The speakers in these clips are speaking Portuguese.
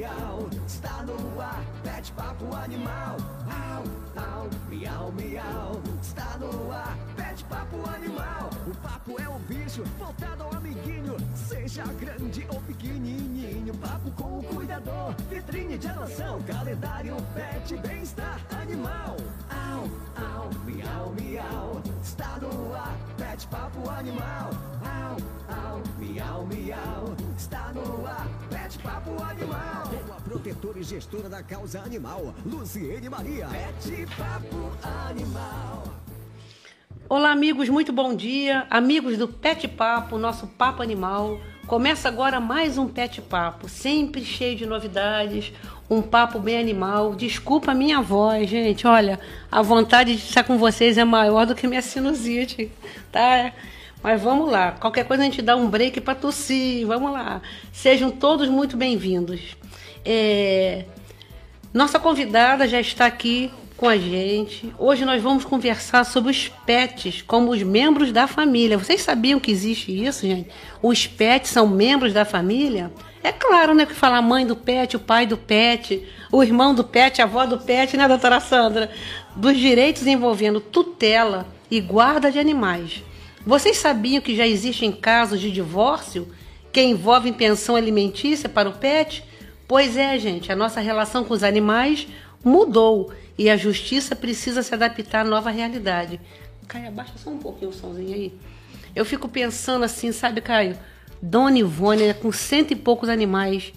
miau, está no ar, pet papo animal. Au, au, miau, miau, está no ar, pet papo animal. O papo é o bicho, voltado ao amiguinho, seja grande ou pequenininho. Papo com o cuidador, vitrine de adoção, calendário, pet, bem-estar animal. Au, au, miau, miau, está no ar, pet papo animal. Au, au, miau, miau, está no ar, pet papo animal. Com a protetora e gestora da causa animal, Luciene Maria. Pet papo animal. Olá, amigos, muito bom dia. Amigos do Pet Papo, nosso papo animal. Começa agora mais um Pet Papo, sempre cheio de novidades, um papo bem animal. Desculpa a minha voz, gente. Olha, a vontade de estar com vocês é maior do que minha sinusite, tá? Mas vamos lá. Qualquer coisa a gente dá um break para tossir. Vamos lá. Sejam todos muito bem-vindos. É... Nossa convidada já está aqui com a gente. Hoje nós vamos conversar sobre os pets como os membros da família. Vocês sabiam que existe isso, gente? Os pets são membros da família? É claro, né? Que falar mãe do pet, o pai do pet, o irmão do pet, a avó do pet, né, doutora Sandra? Dos direitos envolvendo tutela e guarda de animais. Vocês sabiam que já existem casos de divórcio que envolvem pensão alimentícia para o pet? Pois é, gente, a nossa relação com os animais mudou e a justiça precisa se adaptar à nova realidade. Caio, abaixa só um pouquinho o somzinho aí. Eu fico pensando assim, sabe, Caio? Dona Ivone é com cento e poucos animais.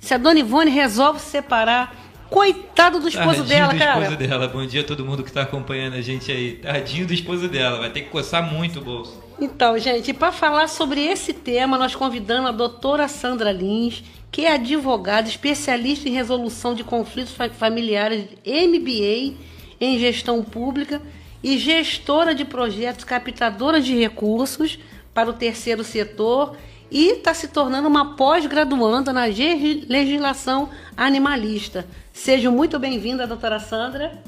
Se a Dona Ivone resolve se separar, coitado do esposo Tadinho dela, do cara. esposo dela. Bom dia a todo mundo que está acompanhando a gente aí. Tadinho do esposo dela. Vai ter que coçar muito o bolso. Então, gente, para falar sobre esse tema, nós convidamos a doutora Sandra Lins, que é advogada, especialista em resolução de conflitos fa- familiares, MBA em gestão pública e gestora de projetos captadora de recursos para o terceiro setor e está se tornando uma pós-graduanda na legislação animalista. Seja muito bem-vinda, doutora Sandra.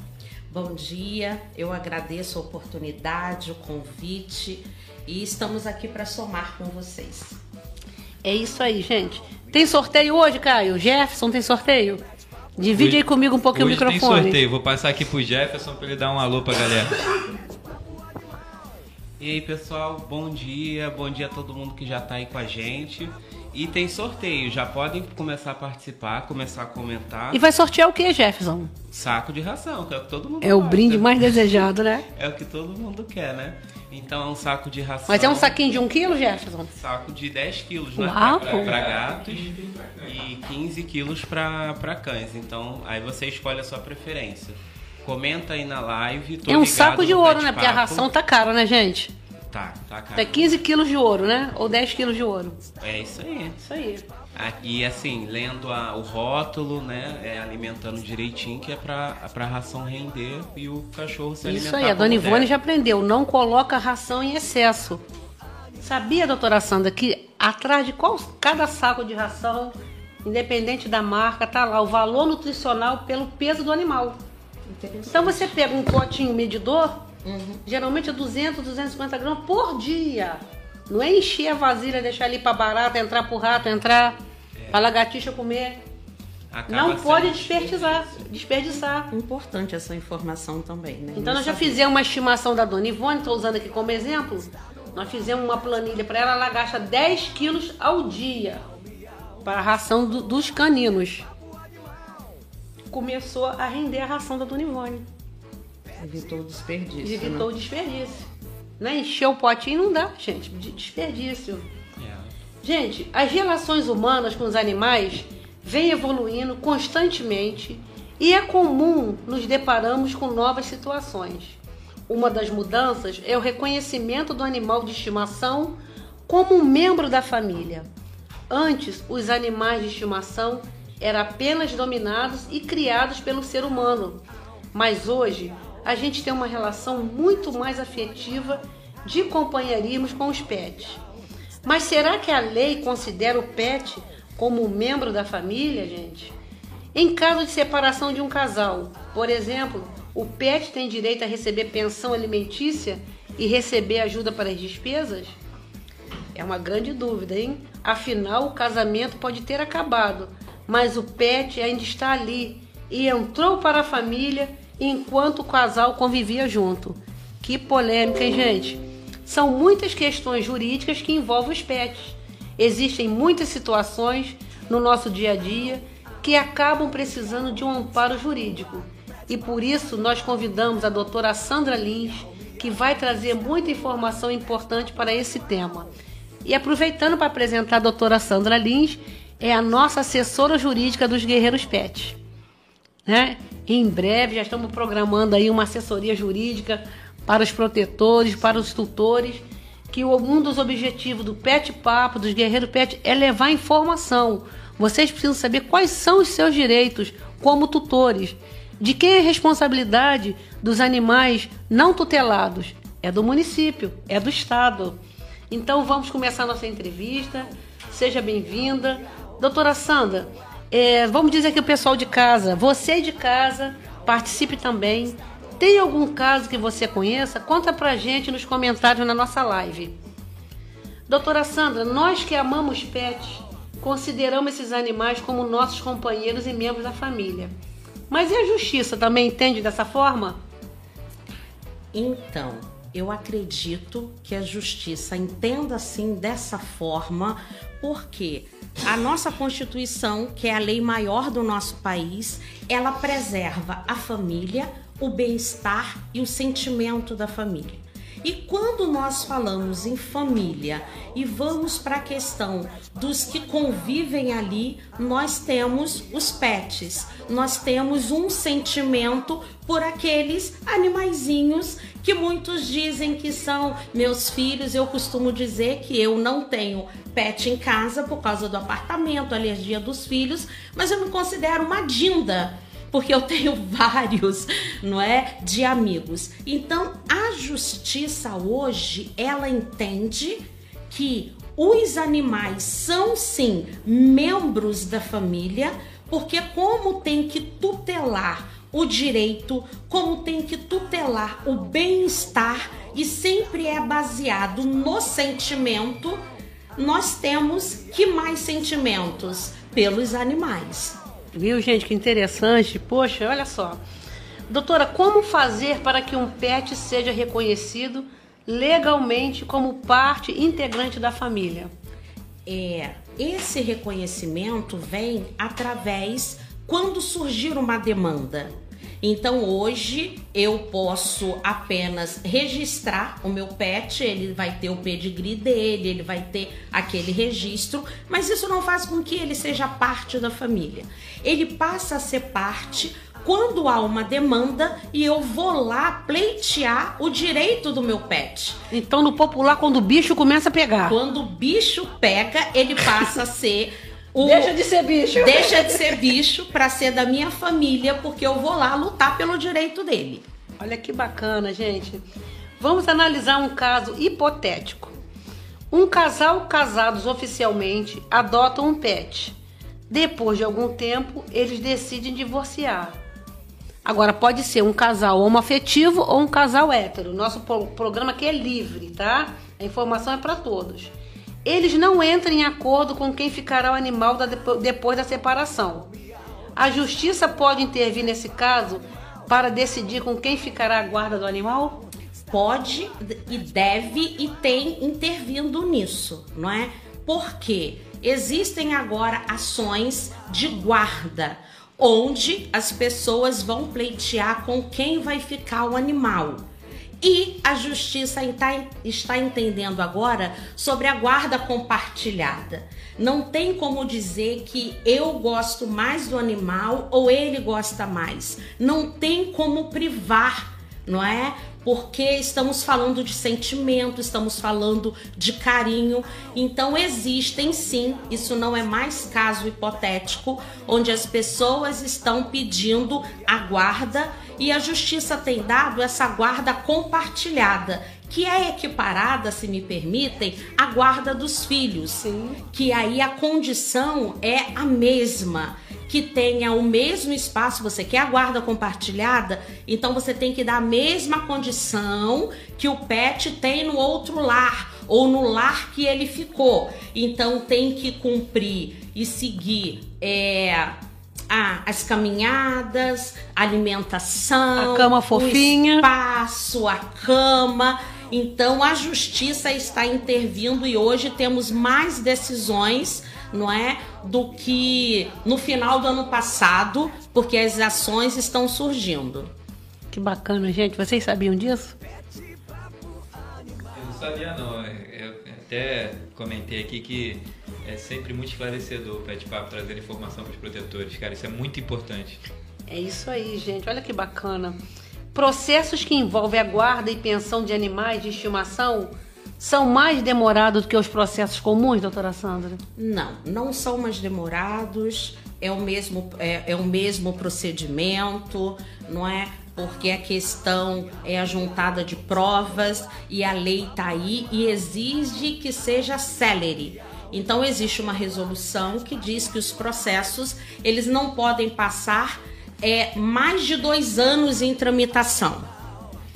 Bom dia, eu agradeço a oportunidade, o convite e estamos aqui para somar com vocês. É isso aí, gente. Tem sorteio hoje, Caio? Jefferson tem sorteio? Divide Hoje- aí comigo um pouquinho o microfone. tem sorteio. Vou passar aqui pro Jefferson para ele dar um alô pra galera. E aí pessoal, bom dia, bom dia a todo mundo que já tá aí com a gente. E tem sorteio, já podem começar a participar, começar a comentar. E vai sortear o que, Jefferson? Saco de ração, que é o que todo mundo É o gosta. brinde mais desejado, né? É o que todo mundo quer, né? Então é um saco de ração. Mas é um saquinho de um quilo, Jefferson? Saco de 10 quilos, né? Pra gatos e 15 quilos pra, pra cães. Então aí você escolhe a sua preferência. Comenta aí na live. É um saco de ouro, né? Porque a ração tá cara, né, gente? Tá, tá, cara. É 15 quilos de ouro, né? Ou 10 quilos de ouro. É isso aí. Isso aí. E assim, lendo a- o rótulo, né? É, alimentando direitinho, que é pra, pra ração render e o cachorro se alimentar. Isso aí, a dona Ivone deve. já aprendeu. Não coloca ração em excesso. Sabia, doutora Sandra, que atrás de qual, cada saco de ração, independente da marca, tá lá o valor nutricional pelo peso do animal. Então você pega um potinho medidor, geralmente é 200, 250 gramas por dia. Não é encher a vasilha, deixar ali pra barata, entrar pro rato, entrar, pra lagartixa comer. Acaba Não pode desperdiçar, desperdiçar. Importante essa informação também, né? Então Não nós já fizemos uma estimação da dona Ivone, estou usando aqui como exemplo. Nós fizemos uma planilha para ela, ela gasta 10 quilos ao dia para a ração do- dos caninos. Começou a render a ração da dona Ivone. Evitou o desperdício. E né? evitou o desperdício. Né? Encher o potinho não dá, gente. de Desperdício. Gente, as relações humanas com os animais vêm evoluindo constantemente e é comum nos depararmos com novas situações. Uma das mudanças é o reconhecimento do animal de estimação como um membro da família. Antes, os animais de estimação eram apenas dominados e criados pelo ser humano, mas hoje a gente tem uma relação muito mais afetiva de companheirismo com os pets. Mas será que a lei considera o pet como membro da família, gente? Em caso de separação de um casal, por exemplo, o pet tem direito a receber pensão alimentícia e receber ajuda para as despesas? É uma grande dúvida, hein? Afinal, o casamento pode ter acabado, mas o pet ainda está ali e entrou para a família enquanto o casal convivia junto. Que polêmica, hein, gente? São muitas questões jurídicas que envolvem os pets. Existem muitas situações no nosso dia a dia que acabam precisando de um amparo jurídico. E por isso nós convidamos a doutora Sandra Lins, que vai trazer muita informação importante para esse tema. E aproveitando para apresentar a doutora Sandra Lins, é a nossa assessora jurídica dos Guerreiros Pets. Né? Em breve já estamos programando aí uma assessoria jurídica para os protetores, para os tutores, que um dos objetivos do Pet Papo, dos Guerreiros Pet, é levar informação. Vocês precisam saber quais são os seus direitos como tutores. De quem é a responsabilidade dos animais não tutelados? É do município, é do Estado. Então vamos começar nossa entrevista. Seja bem-vinda. Doutora Sandra, é, vamos dizer que o pessoal de casa, você de casa, participe também. Tem algum caso que você conheça? Conta pra gente nos comentários na nossa live. Doutora Sandra, nós que amamos pets, consideramos esses animais como nossos companheiros e membros da família. Mas e a justiça também entende dessa forma? Então, eu acredito que a justiça entenda assim dessa forma, porque a nossa Constituição, que é a lei maior do nosso país, ela preserva a família, o bem-estar e o sentimento da família. E quando nós falamos em família e vamos para a questão dos que convivem ali, nós temos os pets, nós temos um sentimento por aqueles animaizinhos que muitos dizem que são meus filhos. Eu costumo dizer que eu não tenho pet em casa por causa do apartamento, alergia dos filhos, mas eu me considero uma dinda porque eu tenho vários, não é, de amigos. Então, a justiça hoje, ela entende que os animais são sim membros da família, porque como tem que tutelar o direito, como tem que tutelar o bem-estar e sempre é baseado no sentimento, nós temos que mais sentimentos pelos animais. Viu, gente, que interessante. Poxa, olha só. Doutora, como fazer para que um pet seja reconhecido legalmente como parte integrante da família? É, esse reconhecimento vem através quando surgir uma demanda. Então hoje eu posso apenas registrar o meu pet, ele vai ter o pedigree dele, ele vai ter aquele registro, mas isso não faz com que ele seja parte da família. Ele passa a ser parte quando há uma demanda e eu vou lá pleitear o direito do meu pet. Então, no popular, quando o bicho começa a pegar. Quando o bicho pega, ele passa a ser o... Deixa de ser bicho. Deixa de ser bicho para ser da minha família, porque eu vou lá lutar pelo direito dele. Olha que bacana, gente. Vamos analisar um caso hipotético. Um casal casados oficialmente adotam um pet. Depois de algum tempo, eles decidem divorciar. Agora, pode ser um casal homoafetivo ou um casal hétero. Nosso programa aqui é livre, tá? A informação é para todos eles não entram em acordo com quem ficará o animal da, depois da separação. A justiça pode intervir nesse caso para decidir com quem ficará a guarda do animal? Pode e deve e tem intervindo nisso, não é? Porque existem agora ações de guarda, onde as pessoas vão pleitear com quem vai ficar o animal. E a justiça está entendendo agora sobre a guarda compartilhada. Não tem como dizer que eu gosto mais do animal ou ele gosta mais. Não tem como privar, não é? Porque estamos falando de sentimento, estamos falando de carinho. Então existem sim, isso não é mais caso hipotético, onde as pessoas estão pedindo a guarda e a justiça tem dado essa guarda compartilhada, que é equiparada, se me permitem, à guarda dos filhos. Sim. Que aí a condição é a mesma que tenha o mesmo espaço, você quer a guarda compartilhada, então você tem que dar a mesma condição que o pet tem no outro lar ou no lar que ele ficou. Então tem que cumprir e seguir é, a, as caminhadas, a alimentação, A cama fofinha. o espaço, a cama. Então a justiça está intervindo e hoje temos mais decisões, não é, do que no final do ano passado, porque as ações estão surgindo. Que bacana, gente. Vocês sabiam disso? Eu não sabia não. Eu até comentei aqui que é sempre muito esclarecedor o Pet Papo trazer informação para os protetores, cara. Isso é muito importante. É isso aí, gente. Olha que bacana. Processos que envolvem a guarda e pensão de animais de estimação são mais demorados do que os processos comuns, doutora Sandra? Não, não são mais demorados, é o mesmo, é, é o mesmo procedimento, não é? Porque a questão é a juntada de provas e a lei está aí e exige que seja célere. Então existe uma resolução que diz que os processos eles não podem passar é, mais de dois anos em tramitação.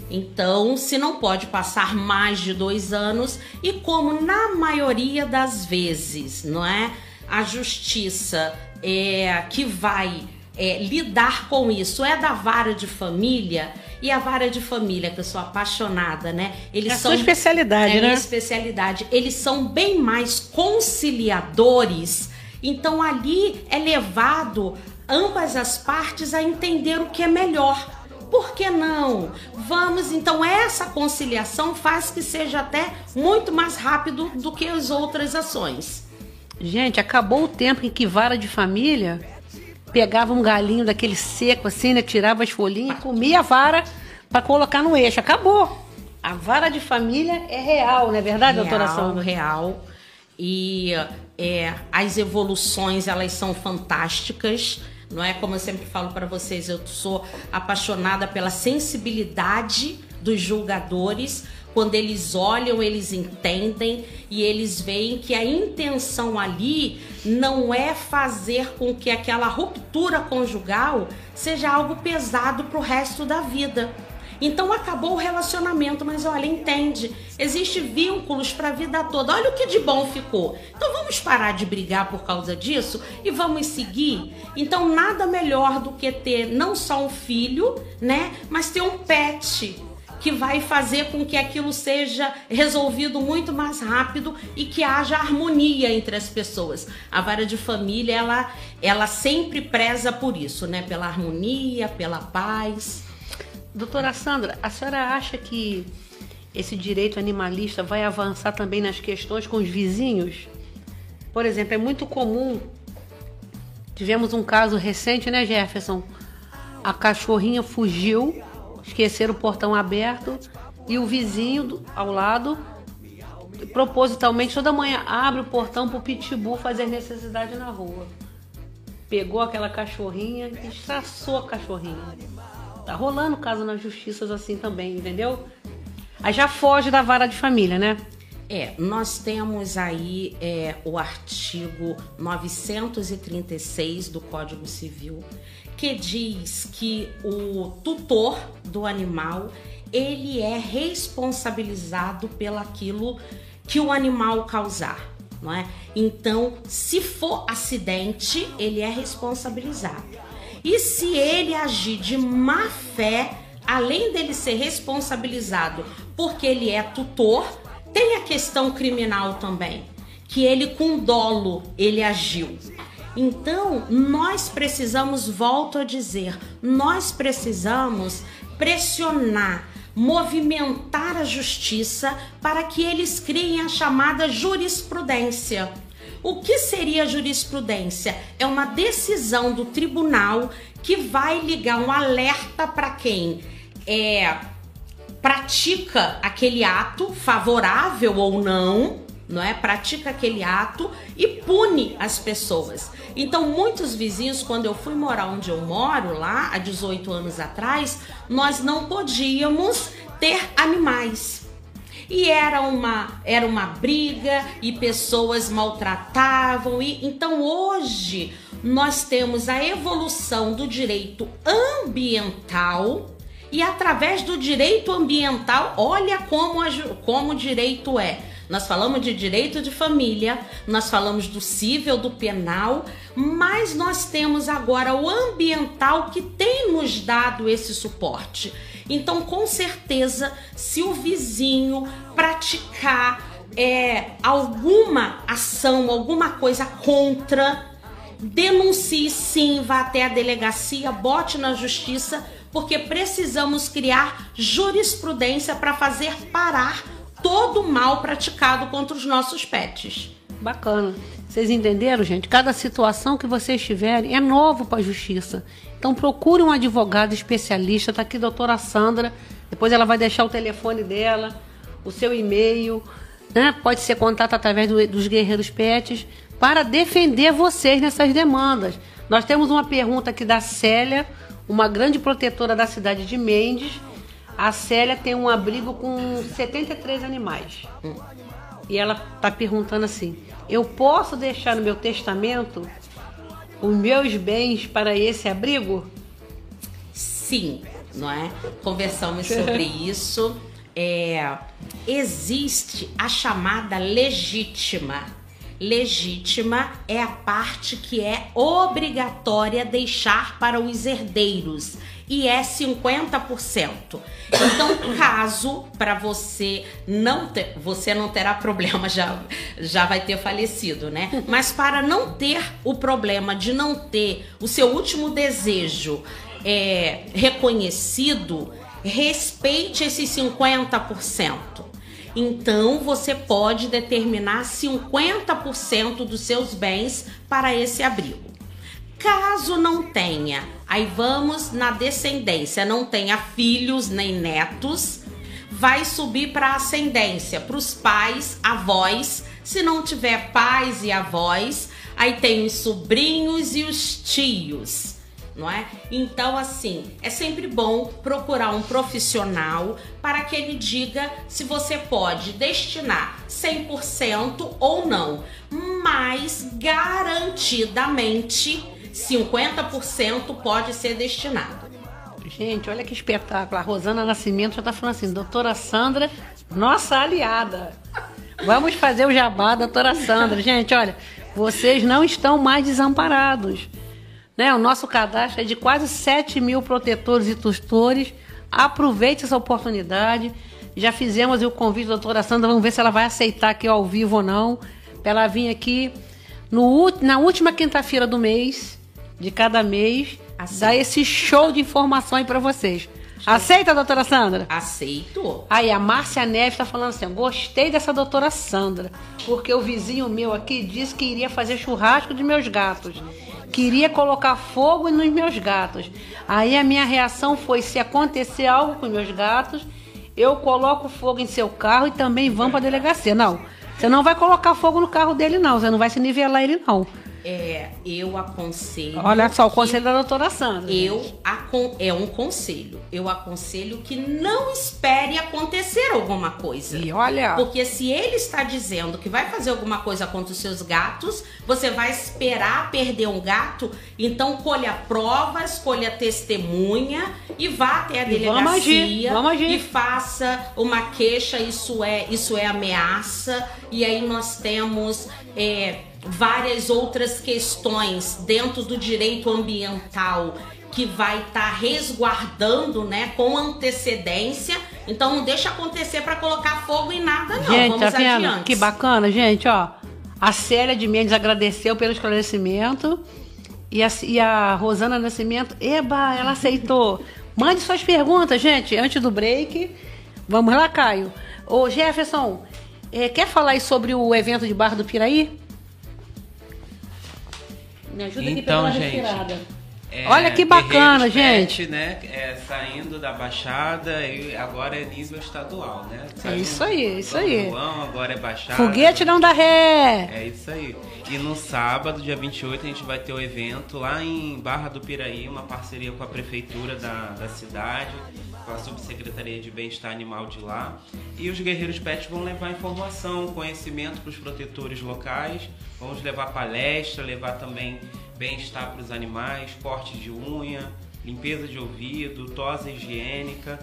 Então, se não pode passar mais de dois anos, e como na maioria das vezes, não é? A justiça é, que vai é, lidar com isso é da vara de família, e a vara de família, que eu sou apaixonada, né? Eles É a sua especialidade, é né? minha especialidade. Eles são bem mais conciliadores. Então ali é levado ambas as partes a entender o que é melhor. Por que não? Vamos, então essa conciliação faz que seja até muito mais rápido do que as outras ações. Gente, acabou o tempo em que vara de família pegava um galinho daquele seco assim, né? Tirava as folhinhas e comia a vara para colocar no eixo. Acabou. A vara de família é real, não é verdade, doutora real, Sandra? real. E é, as evoluções elas são fantásticas. Não é como eu sempre falo para vocês, eu sou apaixonada pela sensibilidade dos julgadores. Quando eles olham, eles entendem e eles veem que a intenção ali não é fazer com que aquela ruptura conjugal seja algo pesado para o resto da vida. Então acabou o relacionamento, mas olha, entende, existe vínculos para a vida toda. Olha o que de bom ficou. Então vamos parar de brigar por causa disso e vamos seguir. Então nada melhor do que ter não só um filho, né, mas ter um pet que vai fazer com que aquilo seja resolvido muito mais rápido e que haja harmonia entre as pessoas. A vara de família, ela, ela sempre preza por isso, né? Pela harmonia, pela paz. Doutora Sandra, a senhora acha que esse direito animalista vai avançar também nas questões com os vizinhos? Por exemplo, é muito comum. Tivemos um caso recente, né, Jefferson? A cachorrinha fugiu, esqueceram o portão aberto e o vizinho do- ao lado, propositalmente, toda manhã abre o portão pro pitbull fazer necessidade na rua. Pegou aquela cachorrinha e estraçou a cachorrinha. Tá rolando caso nas justiças assim também, entendeu? Aí já foge da vara de família, né? É, nós temos aí é, o artigo 936 do Código Civil que diz que o tutor do animal ele é responsabilizado pelaquilo que o animal causar, não é? Então, se for acidente, ele é responsabilizado. E se ele agir de má fé, além dele ser responsabilizado porque ele é tutor, tem a questão criminal também, que ele com dolo ele agiu. Então, nós precisamos, volto a dizer, nós precisamos pressionar, movimentar a justiça para que eles criem a chamada jurisprudência. O que seria jurisprudência? É uma decisão do tribunal que vai ligar um alerta para quem é pratica aquele ato, favorável ou não, não é? Pratica aquele ato e pune as pessoas. Então, muitos vizinhos, quando eu fui morar onde eu moro, lá há 18 anos atrás, nós não podíamos ter animais. E era uma, era uma briga e pessoas maltratavam. E então hoje nós temos a evolução do direito ambiental e através do direito ambiental, olha como, como o direito é. Nós falamos de direito de família, nós falamos do civil, do penal, mas nós temos agora o ambiental que tem nos dado esse suporte. Então, com certeza, se o vizinho praticar é, alguma ação, alguma coisa contra, denuncie sim, vá até a delegacia, bote na justiça, porque precisamos criar jurisprudência para fazer parar todo o mal praticado contra os nossos pets. Bacana. Vocês entenderam, gente? Cada situação que vocês tiverem é novo para a justiça. Então procure um advogado especialista. Está aqui a doutora Sandra. Depois ela vai deixar o telefone dela, o seu e-mail. Né? Pode ser contato através do, dos Guerreiros Pets para defender vocês nessas demandas. Nós temos uma pergunta aqui da Célia, uma grande protetora da cidade de Mendes. A Célia tem um abrigo com 73 animais. E ela está perguntando assim: eu posso deixar no meu testamento os meus bens para esse abrigo? Sim, não é? Conversamos sobre isso. É, existe a chamada legítima. Legítima é a parte que é obrigatória deixar para os herdeiros e é 50%. Então, caso para você não ter, você não terá problema, já, já vai ter falecido, né? Mas para não ter o problema de não ter o seu último desejo é, reconhecido, respeite esses 50%. Então você pode determinar 50% dos seus bens para esse abrigo. Caso não tenha, aí vamos na descendência, não tenha filhos nem netos, vai subir para ascendência, para os pais, avós. Se não tiver pais e avós, aí tem os sobrinhos e os tios não é? Então, assim, é sempre bom procurar um profissional para que ele diga se você pode destinar 100% ou não, mas garantidamente 50% pode ser destinado. Gente, olha que espetáculo. A Rosana Nascimento já está falando assim, doutora Sandra, nossa aliada. Vamos fazer o jabá, doutora Sandra. Gente, olha, vocês não estão mais desamparados. Né? O nosso cadastro é de quase 7 mil protetores e tutores. Aproveite essa oportunidade. Já fizemos o convite da doutora Sandra, vamos ver se ela vai aceitar aqui ao vivo ou não. Para ela vir aqui no, na última quinta-feira do mês, de cada mês, dar esse show de informação aí para vocês. Aceita, doutora Sandra? Aceito. Aí, a Márcia Neves está falando assim: gostei dessa doutora Sandra, porque o vizinho meu aqui disse que iria fazer churrasco de meus gatos queria colocar fogo nos meus gatos. Aí a minha reação foi: se acontecer algo com meus gatos, eu coloco fogo em seu carro e também vão para a delegacia. Não, você não vai colocar fogo no carro dele, não. Você não vai se nivelar ele, não. É, eu aconselho. Olha só, o conselho da doutora Sandra. Eu acon é um conselho. Eu aconselho que não espere acontecer alguma coisa. E olha. Porque se ele está dizendo que vai fazer alguma coisa contra os seus gatos, você vai esperar perder um gato. Então colha provas, colha testemunha e vá até a delegacia vamos agir, vamos agir. e faça uma queixa. Isso é, isso é ameaça. E aí nós temos. É, várias outras questões dentro do direito ambiental que vai estar tá resguardando, né, com antecedência. Então não deixa acontecer para colocar fogo em nada não. Gente, Vamos tá vendo? adiante. Que bacana, gente, ó. A Célia de Mendes agradeceu pelo esclarecimento. E a, e a Rosana Nascimento, eba, ela aceitou. Mande suas perguntas, gente, antes do break. Vamos lá, Caio. Ô, Jefferson, é, quer falar aí sobre o evento de Barra do Piraí? Me ajuda então, aqui gente, respirada. É, Olha que bacana, gente. né, é, saindo da Baixada e agora é nível estadual, né? é isso aí, isso aí. João, agora é Baixada. Foguete não dá ré. É isso aí. E no sábado, dia 28, a gente vai ter o um evento lá em Barra do Piraí, uma parceria com a prefeitura da, da cidade, com a Subsecretaria de Bem-Estar Animal de lá. E os Guerreiros Pets vão levar informação, conhecimento para os protetores locais. Vamos levar palestra, levar também bem-estar para os animais, corte de unha, limpeza de ouvido, tosa higiênica.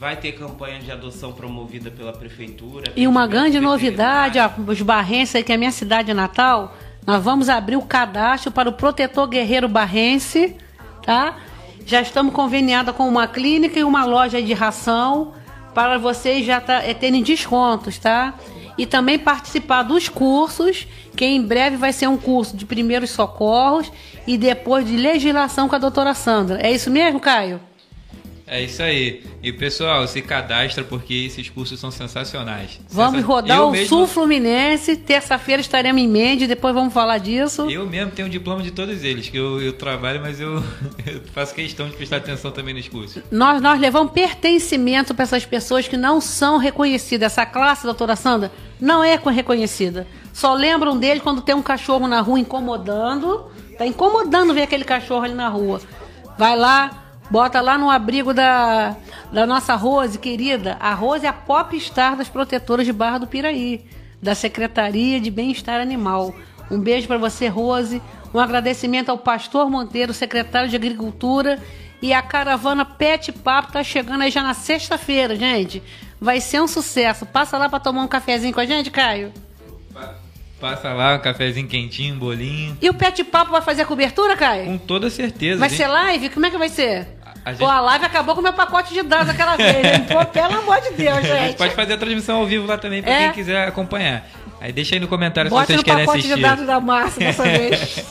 Vai ter campanha de adoção promovida pela prefeitura. E uma grande novidade, ó, os barrenses aí, que é a minha cidade natal, nós vamos abrir o cadastro para o protetor guerreiro barrense, tá? Já estamos conveniados com uma clínica e uma loja de ração para vocês já tá, é, terem descontos, tá? E também participar dos cursos, que em breve vai ser um curso de primeiros socorros e depois de legislação com a doutora Sandra. É isso mesmo, Caio? É isso aí. E pessoal, se cadastra porque esses cursos são sensacionais. Vamos Sensa... rodar eu o mesmo, Sul Fluminense. Terça-feira estaremos em Mendes, depois vamos falar disso. Eu mesmo tenho um diploma de todos eles, que eu, eu trabalho, mas eu, eu faço questão de prestar atenção também nos cursos. Nós, nós levamos pertencimento para essas pessoas que não são reconhecidas. Essa classe, doutora Sandra, não é reconhecida. Só lembram dele quando tem um cachorro na rua incomodando. Tá incomodando ver aquele cachorro ali na rua. Vai lá, Bota lá no abrigo da, da nossa Rose, querida. A Rose é a pop star das protetoras de Barra do Piraí, da Secretaria de Bem-Estar Animal. Um beijo para você, Rose. Um agradecimento ao Pastor Monteiro, secretário de Agricultura. E a caravana Pet Papo tá chegando aí já na sexta-feira, gente. Vai ser um sucesso. Passa lá para tomar um cafezinho com a gente, Caio. Passa lá, um cafezinho quentinho, um bolinho. E o Pet Papo vai fazer a cobertura, Caio? Com toda certeza. Vai gente. ser live? Como é que vai ser? A gente... Pô, a live acabou com o meu pacote de dados aquela vez. hein? Pô, pelo amor de Deus, A gente gente. pode fazer a transmissão ao vivo lá também pra É. quem quiser acompanhar. Aí deixa aí no comentário Bota se vocês no querem pacote assistir. de dados da Márcia dessa vez.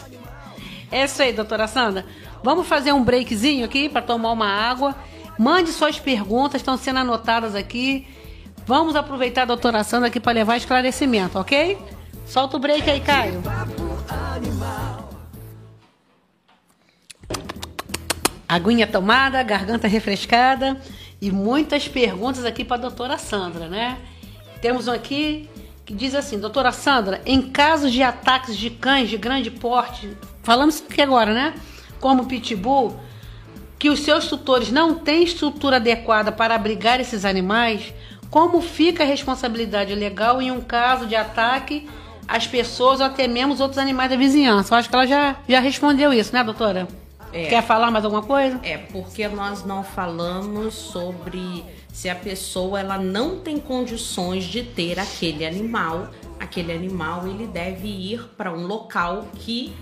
É isso aí, doutora Sandra. Vamos fazer um breakzinho aqui para tomar uma água. Mande suas perguntas, estão sendo anotadas aqui. Vamos aproveitar a doutora Sandra aqui para levar esclarecimento, ok? Solta o break aí, Caio. Aguinha tomada, garganta refrescada e muitas perguntas aqui para a doutora Sandra, né? Temos um aqui que diz assim, doutora Sandra, em casos de ataques de cães de grande porte, falamos aqui agora, né? Como pitbull, que os seus tutores não têm estrutura adequada para abrigar esses animais, como fica a responsabilidade legal em um caso de ataque às pessoas ou até mesmo os outros animais da vizinhança? Eu acho que ela já, já respondeu isso, né, doutora? É. Quer falar mais alguma coisa? É porque nós não falamos sobre se a pessoa ela não tem condições de ter aquele animal, aquele animal ele deve ir para um local que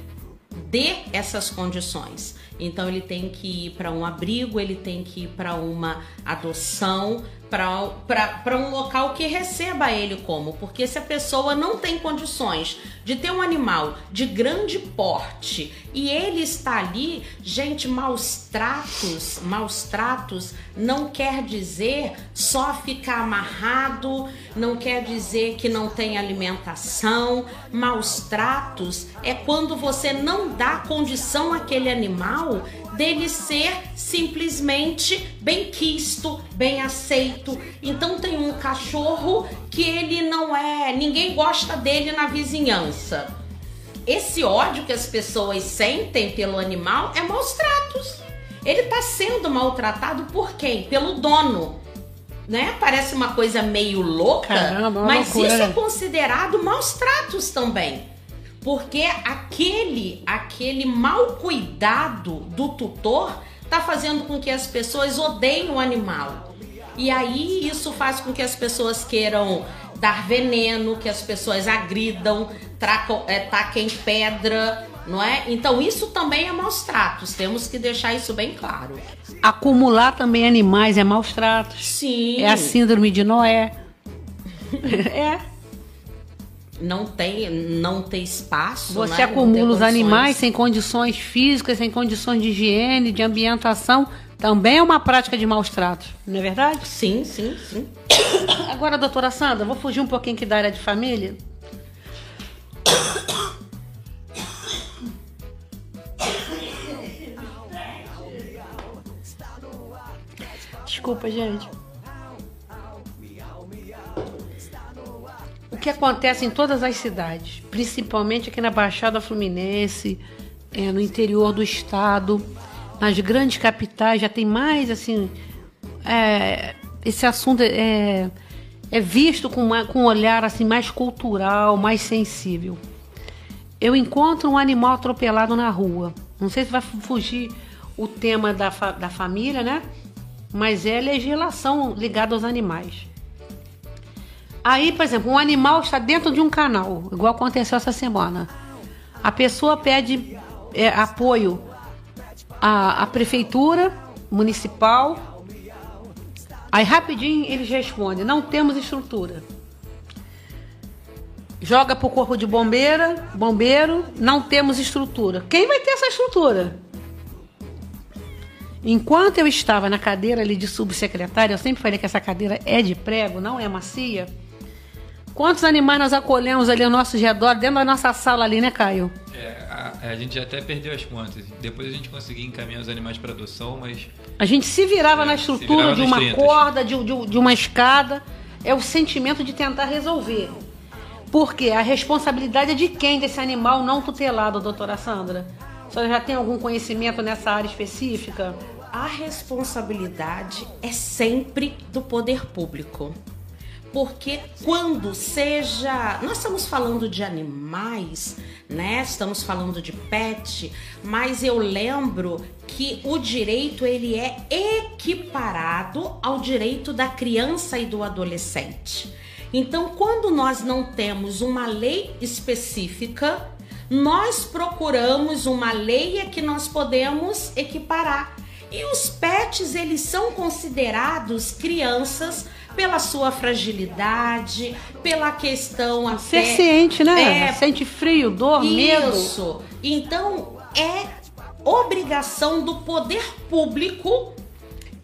dê essas condições. Então ele tem que ir para um abrigo, ele tem que ir para uma adoção, para um local que receba ele como, porque se a pessoa não tem condições de ter um animal de grande porte e ele está ali, gente, maus tratos, maus tratos não quer dizer só ficar amarrado, não quer dizer que não tem alimentação. Maus tratos é quando você não dá condição àquele animal dele ser simplesmente bem quisto, bem aceito. Então tem um cachorro que ele não é, ninguém gosta dele na vizinhança. Esse ódio que as pessoas sentem pelo animal é maus tratos. Ele está sendo maltratado por quem? Pelo dono. Né? Parece uma coisa meio louca, Caramba, uma mas loucura, isso é né? considerado maus tratos também. Porque aquele, aquele mal cuidado do tutor tá fazendo com que as pessoas odeiem o animal. E aí isso faz com que as pessoas queiram dar veneno, que as pessoas agridam, tracam, é, taquem pedra, não é? Então isso também é maus tratos, temos que deixar isso bem claro. Acumular também animais é maus tratos. Sim. É a síndrome de Noé. é. Não tem, não tem espaço. Você né? Acumula os animais sem condições físicas, sem condições de higiene, de ambientação. Também é uma prática de maus tratos, não é verdade? Sim, sim, sim. Agora, doutora Sandra, vou fugir um pouquinho aqui da área de família. Desculpa, gente. Que acontece em todas as cidades, principalmente aqui na Baixada Fluminense, é, no interior do estado, nas grandes capitais, já tem mais assim. é, esse assunto é, é visto com, uma- com um olhar assim mais cultural, mais sensível. Eu encontro um animal atropelado na rua. Não sei se vai fu- fugir o tema da, fa- da família, né? mas é legislação ligada aos animais. Aí, por exemplo, um animal está dentro de um canal, igual aconteceu essa semana. A pessoa pede é, apoio à, à prefeitura municipal. Aí rapidinho eles respondem: não temos estrutura. Joga para o corpo de bombeira, bombeiro, não temos estrutura. Quem vai ter essa estrutura? Enquanto eu estava na cadeira ali de subsecretária, eu sempre falei que essa cadeira é de prego, não é macia. Quantos animais nós acolhemos ali ao nosso redor, dentro da nossa sala ali, né, Caio? É, a, a gente até perdeu as contas. Depois a gente conseguia encaminhar os animais para adoção, mas. A gente se virava É, na estrutura virava de uma 30. corda, de, de- de uma escada. É o sentimento de tentar resolver. Porque a responsabilidade é de quem desse animal não tutelado, doutora Sandra? A senhora já tem algum conhecimento nessa área específica? A responsabilidade é sempre do poder público. Porque quando seja. Nós estamos falando de animais, né? Estamos falando de pet, mas eu lembro que o direito ele é equiparado ao direito da criança e do adolescente. Então, quando nós não temos uma lei específica, nós procuramos uma lei que nós podemos equiparar. E os pets, eles são considerados crianças pela sua fragilidade, pela questão até... Ser ciente, né? É, Sente frio, dor, medo. isso. Então é obrigação do poder público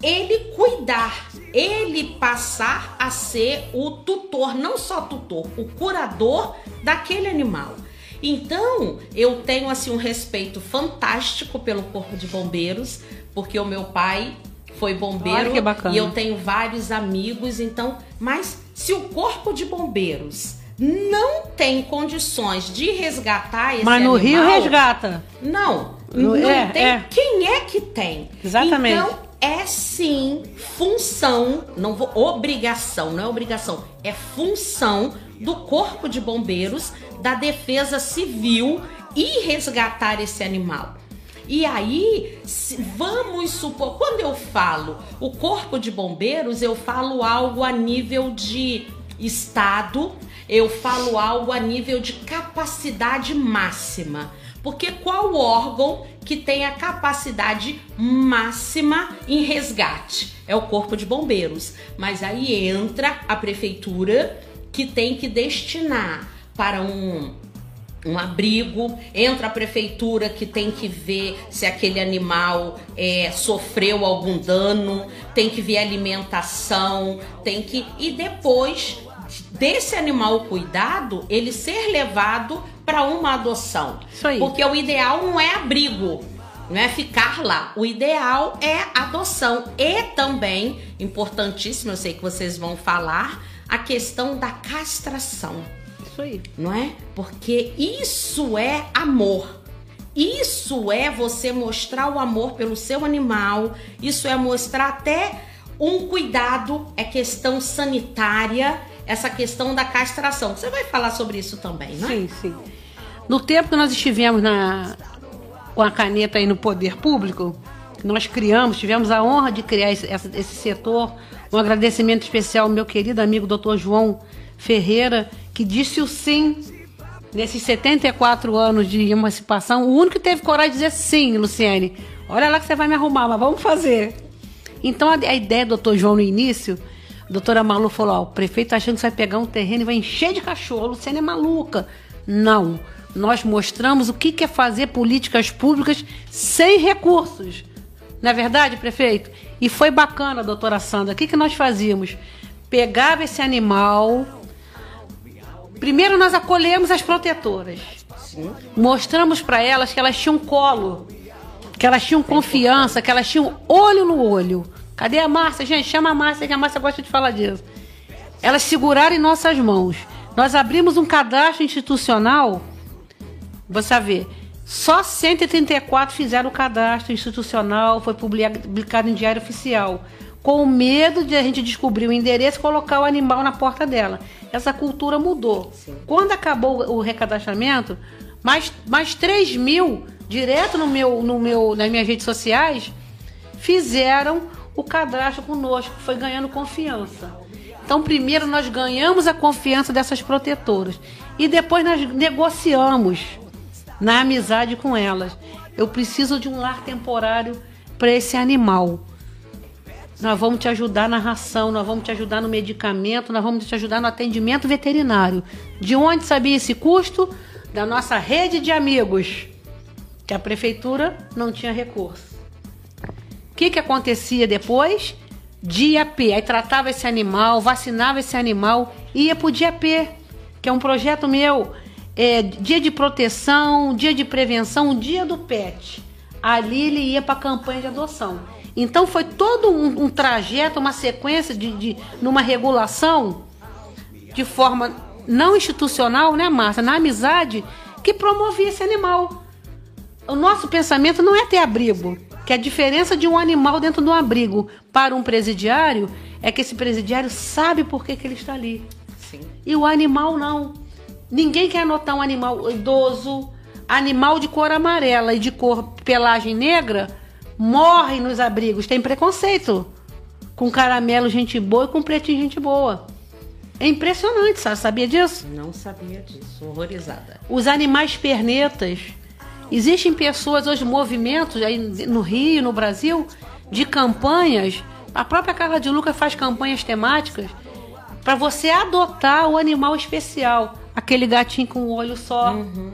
ele cuidar, ele passar a ser o tutor, não só tutor, o curador daquele animal. Então, eu tenho assim um respeito fantástico pelo Corpo de Bombeiros, porque o meu pai foi bombeiro bacana. e eu tenho vários amigos, então, mas se o Corpo de Bombeiros não tem condições de resgatar esse Mas no animal, Rio resgata. não, No- não é, tem. é. Quem é que tem? Exatamente. Então, é sim função, não vou obrigação, não é obrigação, é função do Corpo de Bombeiros, da Defesa Civil e resgatar esse animal. E aí, vamos supor, quando eu falo o Corpo de Bombeiros, eu falo algo a nível de estado, eu falo algo a nível de capacidade máxima. Porque qual órgão que tem a capacidade máxima em resgate? É o Corpo de Bombeiros. Mas aí entra a prefeitura que tem que destinar para um um abrigo, entra a prefeitura que tem que ver se aquele animal é, sofreu algum dano, tem que ver alimentação, tem que. E depois desse animal cuidado, ele ser levado para uma adoção. Isso aí. Porque o ideal não é abrigo. Não é ficar lá. O ideal é adoção. E também, importantíssimo, eu sei que vocês vão falar, a questão da castração Isso aí. não é? Porque isso é amor. Isso é você mostrar o amor pelo seu animal. Isso é mostrar até um cuidado, é questão sanitária, essa questão da castração. Você vai falar sobre isso também, não é? Sim, sim. No tempo que nós estivemos na, com a caneta aí no poder público, nós criamos, tivemos a honra de criar esse, esse setor. Um agradecimento especial ao meu querido amigo Dr. João Ferreira, que disse o sim nesses 74 anos de emancipação. O único que teve coragem de dizer sim, Luciane. Olha lá que você vai me arrumar, mas vamos fazer. Então a, a ideia do doutor João no início, a doutora Malu falou: ó, o prefeito tá achando que você vai pegar um terreno e vai encher de cachorro. A Luciana é maluca. Não. Nós mostramos o que que é fazer políticas públicas sem recursos. Não é verdade, prefeito? E foi bacana, doutora Sandra. O que, que nós fazíamos? Pegava esse animal. Primeiro nós acolhemos as protetoras. Mostramos para elas que elas tinham colo, que elas tinham confiança, que elas tinham olho no olho. Cadê a Márcia? Gente, chama a Márcia, que a Márcia gosta de falar disso. Elas seguraram em nossas mãos. Nós abrimos um cadastro institucional. Você vê, só 134 fizeram o cadastro institucional, foi publicado em diário oficial. Com medo de a gente descobrir o endereço e colocar o animal na porta dela. Essa cultura mudou. Quando acabou o recadastramento, mais, mais 3 mil, direto no meu, no meu, nas minhas redes sociais, fizeram o cadastro conosco, foi ganhando confiança. Então, primeiro nós ganhamos a confiança dessas protetoras e depois nós negociamos na amizade com elas. Eu preciso de um lar temporário para esse animal. Nós vamos te ajudar na ração, nós vamos te ajudar no medicamento, nós vamos te ajudar no atendimento veterinário. De onde sabia esse custo? Da nossa rede de amigos, que a prefeitura não tinha recurso. O que, que acontecia depois? Dia P. Aí tratava esse animal, vacinava esse animal, ia para o Dia P, que é um projeto meu. É, dia de proteção, dia de prevenção, dia do pet. Ali ele ia para a campanha de adoção. Então foi todo um, um trajeto, uma sequência de, de numa regulação de forma não institucional, né, Márcia? Na amizade, que promovia esse animal. O nosso pensamento não é ter abrigo, que a diferença de um animal dentro de um abrigo para um presidiário é que esse presidiário sabe por que, que ele está ali. Sim. E o animal não. Ninguém quer anotar um animal idoso, animal de cor amarela e de cor pelagem negra, morre nos abrigos. Tem preconceito com caramelo gente boa e com pretinho gente boa. É impressionante, sabe? Sabia disso? Não sabia disso, horrorizada. Os animais pernetas. Existem pessoas hoje, movimentos aí no Rio, no Brasil, de campanhas. A própria Carla de Luca faz campanhas temáticas para você adotar o animal especial, aquele gatinho com um olho só. Uhum.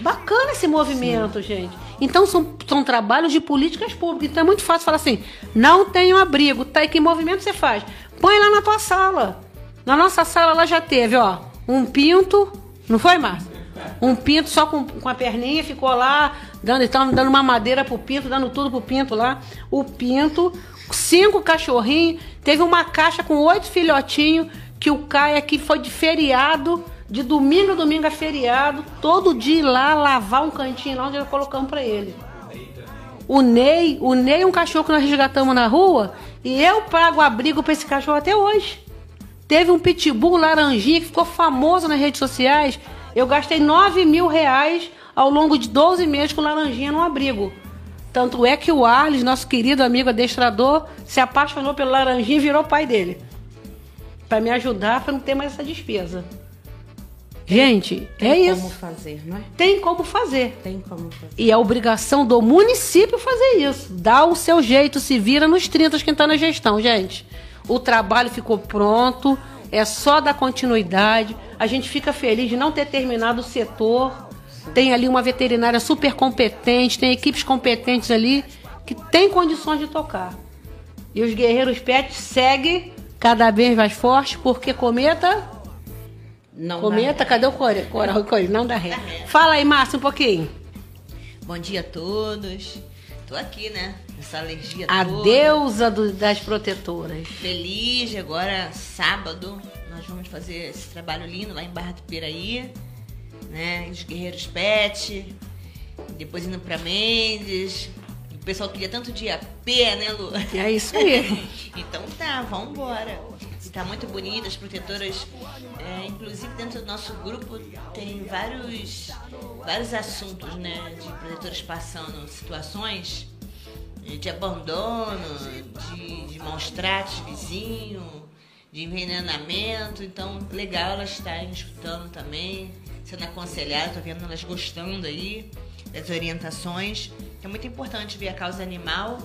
Bacana esse movimento, Sim. gente. Então são, são trabalhos de políticas públicas. Então é muito fácil falar assim: não um abrigo, tá aí que movimento você faz? Põe lá na tua sala. Na nossa sala lá já teve, ó, um pinto, não foi, Márcia? Um pinto só com, com a perninha, ficou lá, dando, então, dando uma madeira pro pinto, dando tudo pro pinto lá. O pinto, cinco cachorrinhos, teve uma caixa com oito filhotinhos, que o Caio aqui foi de feriado, de domingo a domingo a feriado, todo dia ir lá lavar um cantinho lá onde nós colocamos para ele. O Ney, o Ney é um cachorro que nós resgatamos na rua e eu pago abrigo para esse cachorro até hoje. Teve um pitbull laranjinha que ficou famoso nas redes sociais. Eu gastei 9 mil reais ao longo de 12 meses com laranjinha no abrigo. Tanto é que o Arles, nosso querido amigo adestrador, se apaixonou pelo laranjinha e virou pai dele. Para me ajudar para não ter mais essa despesa. Gente, tem é isso. Tem como fazer, não é? Tem como fazer. Tem como fazer. E é obrigação do município fazer isso. Dá o seu jeito, se vira nos 30 quem está na gestão, gente. O trabalho ficou pronto, é só dar continuidade. A gente fica feliz de não ter terminado o setor. Tem ali uma veterinária super competente, tem equipes competentes ali que tem condições de tocar. E os guerreiros pets seguem cada vez mais fortes, porque cometa. Não cometa, cadê o? Core, core, não dá ré. Fala aí, Márcio, um pouquinho. Bom dia a todos. Tô aqui, né? Essa alergia a toda. A deusa do, das protetoras. Feliz, agora sábado nós vamos fazer esse trabalho lindo lá em Barra do Piraí, né? Os Guerreiros Pet, depois indo para Mendes. O pessoal queria tanto dia P, né, Lu? É isso aí. então tá, vamos embora. Tá muito bonito, as protetoras, é, inclusive dentro do nosso grupo tem vários, vários assuntos, né, de protetoras passando situações de abandono, de, de maus tratos vizinho, de envenenamento. Então, legal elas estarem escutando também, sendo aconselhadas, tô vendo elas gostando aí das orientações. É muito importante ver a causa animal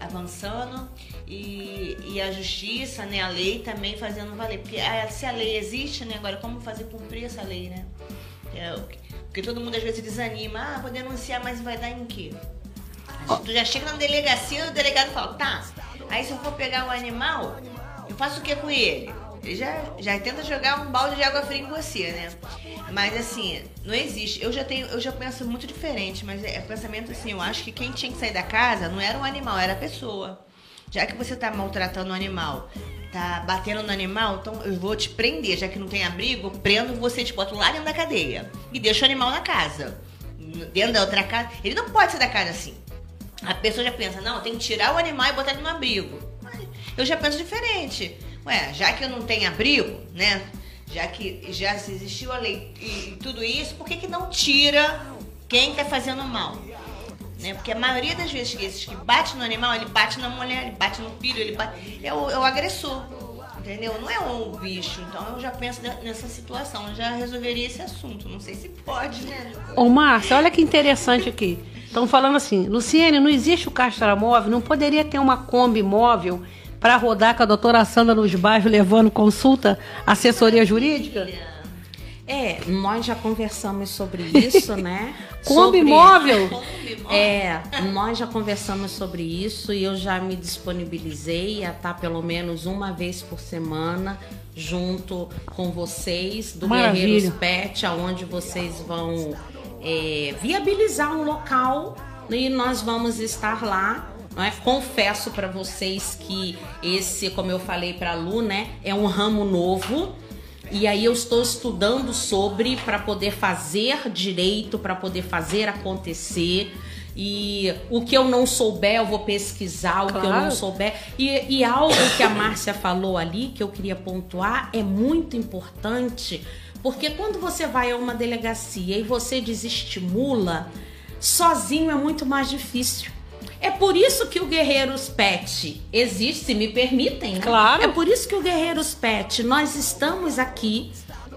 avançando e, e a justiça, né, a lei também fazendo valer. Porque a, se a lei existe, né, agora como fazer cumprir essa lei, né? É, porque todo mundo às vezes desanima, ah, vou denunciar, mas vai dar em quê? Tu já chega na delegacia, o delegado fala, tá, aí se eu for pegar um animal, eu faço o que com ele? Ele já, já tenta jogar um balde de água fria em você, né? Mas assim, não existe. Eu já tenho, eu já penso muito diferente, mas é, é pensamento assim, eu acho que quem tinha que sair da casa não era o animal, era a pessoa. Já que você tá maltratando o animal, tá batendo no animal, então eu vou te prender, já que não tem abrigo, prendo você, te boto lá dentro da cadeia e deixo o animal na casa. Dentro da outra casa. Ele não pode sair da casa assim. A pessoa já pensa, não, tem que tirar o animal e botar ele no abrigo. Eu já penso diferente. Ué, já que eu não tenho abrigo, né? Já que já existiu a lei e tudo isso, por que, que não tira quem está fazendo mal? Né? Porque a maioria das vezes que esses que bate no animal, ele bate na mulher, ele bate no filho, ele bate. É o, é o agressor. Entendeu? Não é o bicho. Então eu já penso ne- nessa situação. Eu já resolveria esse assunto. Não sei se pode, né? Ô, Márcia, olha que interessante aqui. Estão falando assim, Luciene, não existe o castramóvel, não poderia ter uma Kombi móvel para rodar com a doutora Sandra nos bairros levando consulta, assessoria jurídica? É, nós já conversamos sobre isso, né? Kombi Sobre- móvel? É, nós já conversamos sobre isso e eu já me disponibilizei a estar pelo menos uma vez por semana junto com vocês do Maravilha. Guerreiros Pet, aonde vocês vão é, viabilizar um local e nós vamos estar lá. Não é? Confesso para vocês que esse, como eu falei para a Lu, né, é um ramo novo. E aí eu estou estudando sobre para poder fazer direito, para poder fazer acontecer. E o que eu não souber, eu vou pesquisar, o que eu Claro. não souber. E, e algo que a Márcia falou ali, que eu queria pontuar, é muito importante, porque quando você vai a uma delegacia e você desestimula, sozinho é muito mais difícil. É por isso que o Guerreiros Pet existe, se me permitem, né? Claro. É por isso que o Guerreiros Pet, nós estamos aqui,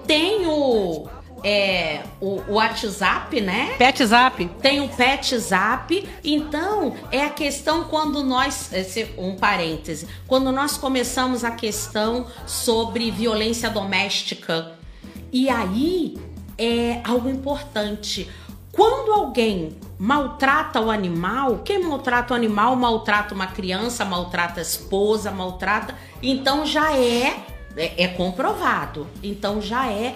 tem o, é, o, o WhatsApp, né? Pet Zap. Tem o Pet Zap. Então, é a questão quando nós. Esse, um parêntese. Quando nós começamos a questão sobre violência doméstica. E aí é algo importante. Quando alguém maltrata o animal, quem maltrata o animal maltrata uma criança, maltrata a esposa, maltrata. Então já é, é, é comprovado. Então já é.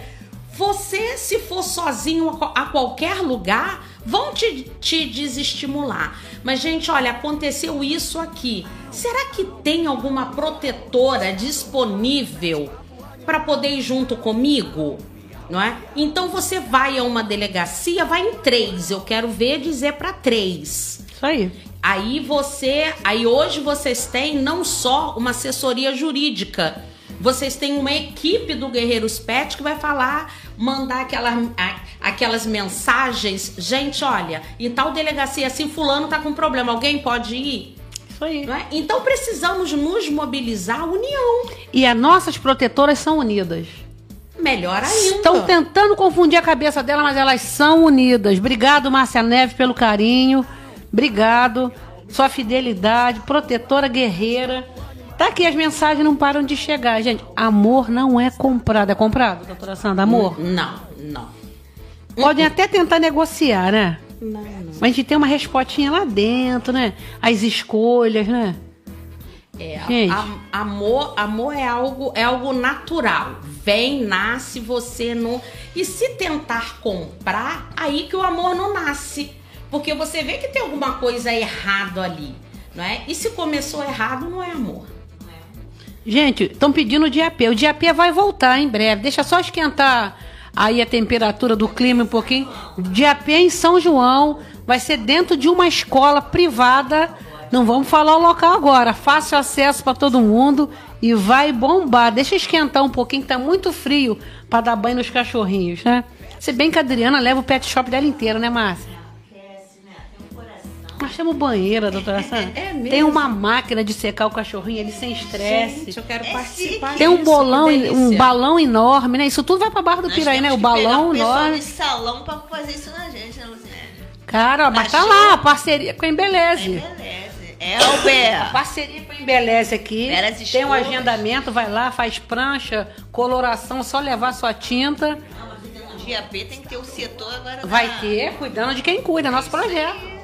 Você, se for sozinho a qual- a qualquer lugar, vão te, te desestimular. Mas, gente, olha, aconteceu isso aqui. Será que tem alguma protetora disponível para poder ir junto comigo? Não é? Então você vai a uma delegacia, vai em três. Eu quero ver dizer para três. Isso aí. Aí você, aí hoje vocês têm não só uma assessoria jurídica, vocês têm uma equipe do Guerreiros Pet que vai falar, mandar aquela, aquelas mensagens. Gente, olha, em tal delegacia assim, fulano tá com problema, alguém pode ir? Isso aí. É? Então precisamos nos mobilizar, união. E as nossas protetoras são unidas. Melhor ainda. Estão tentando confundir a cabeça dela, mas elas são unidas. Obrigado, Márcia Neves, pelo carinho. Obrigado. Sua fidelidade, protetora guerreira. Tá aqui, as mensagens não param de chegar. Gente, amor não é comprado. É comprado, doutora Sandra? Amor? Não, não. Podem até tentar negociar, né? Não, não. Mas a gente tem uma respostinha lá dentro, né? As escolhas, né? É, Gente. a- amor, amor é algo, é algo natural. Vem, nasce, você não. E se tentar comprar, aí que o amor não nasce. Porque você vê que tem alguma coisa errado ali, não é? E se começou errado, não é amor. Gente, estão pedindo o DAP. O DAP vai voltar em breve. Deixa só esquentar aí a temperatura do clima um pouquinho. DAP em São João. Vai ser dentro de uma escola privada. Não vamos falar o local agora. Fácil acesso para todo mundo. E vai bombar. Deixa esquentar um pouquinho, que tá muito frio para dar banho nos cachorrinhos, né? Se bem que a Adriana leva o pet shop dela inteira, né, Márcia? Nós temos banheira, doutora Sandra. É mesmo? Tem uma máquina de secar o cachorrinho ali sem estresse. Gente, eu quero participar Tem um disso, bolão, um balão enorme, né? Isso tudo vai pra Barra do Nós Piraí, né? O balão um enorme. de salão pra fazer isso na gente, né, Luciane? Cara, mas tá lá, a parceria com a Embeleze. Beleza. Elber! Parceria com a Embeleze aqui. Belas Tem um agendamento, vai lá, faz prancha, coloração, só levar sua tinta. Não, mas no GAP tem que ter o setor agora. Vai da- ter, cuidando de quem cuida, nosso projeto.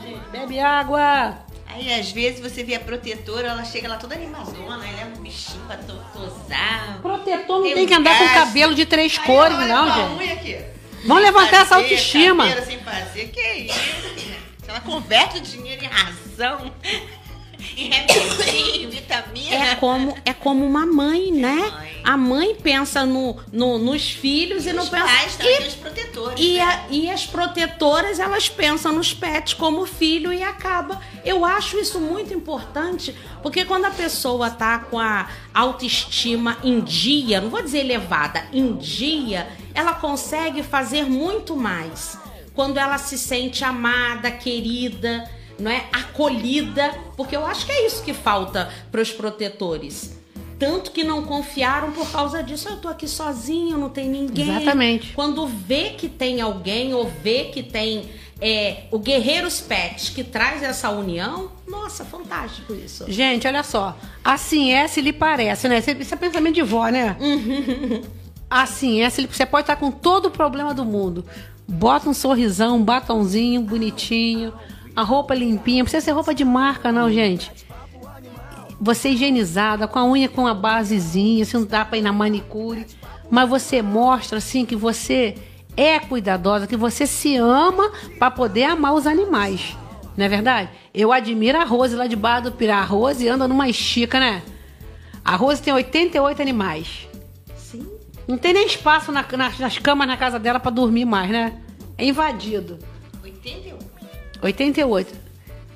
Gente. Bebe água. Aí às vezes você vê a protetora, ela chega lá toda animadona, aí leva um bichinho pra to- tosar. Protetor não Tem tem um que andar com cabelo de três Aí cores, ela não, a gente. unha aqui. Vamos levantar essa autoestima. Sem fazer, que isso? Se ela converte o dinheiro em razão. Remedinho, vitamina. É como, é como uma mãe, né? Mãe. A mãe pensa no, no- nos filhos e, não os pensa. pais e, também, os protetores. e, né? a- e as protetoras, elas pensam nos pets como filho e acaba. Eu acho isso muito importante, porque quando a pessoa tá com a autoestima em dia, não vou dizer elevada, em dia, ela consegue fazer muito mais. Quando ela se sente amada, querida, não é acolhida, porque eu acho que é isso que falta para os protetores. Tanto que não confiaram por causa disso. Eu tô aqui sozinho, não tem ninguém. Exatamente. Quando vê que tem alguém ou vê que tem é, o Guerreiros Pets que traz essa união, nossa, fantástico isso. Gente, olha só. Assim é se lhe parece, né? Isso é pensamento de vó, né? Assim é se lhe... Você pode estar com todo o problema do mundo. Bota um sorrisão, um batonzinho bonitinho, a roupa limpinha. Não precisa ser roupa de marca, não, gente. Você higienizada, com a unha com a basezinha, se não dá pra ir na manicure. Mas você mostra, assim, que você é cuidadosa, que você se ama para poder amar os animais. Não é verdade? Eu admiro a Rose lá de Barra do Pirá. A Rose anda numa estica, né? A Rose tem 88 animais. Sim. Não tem nem espaço na- nas, nas camas na casa dela para dormir mais, né? É invadido. 81. 88.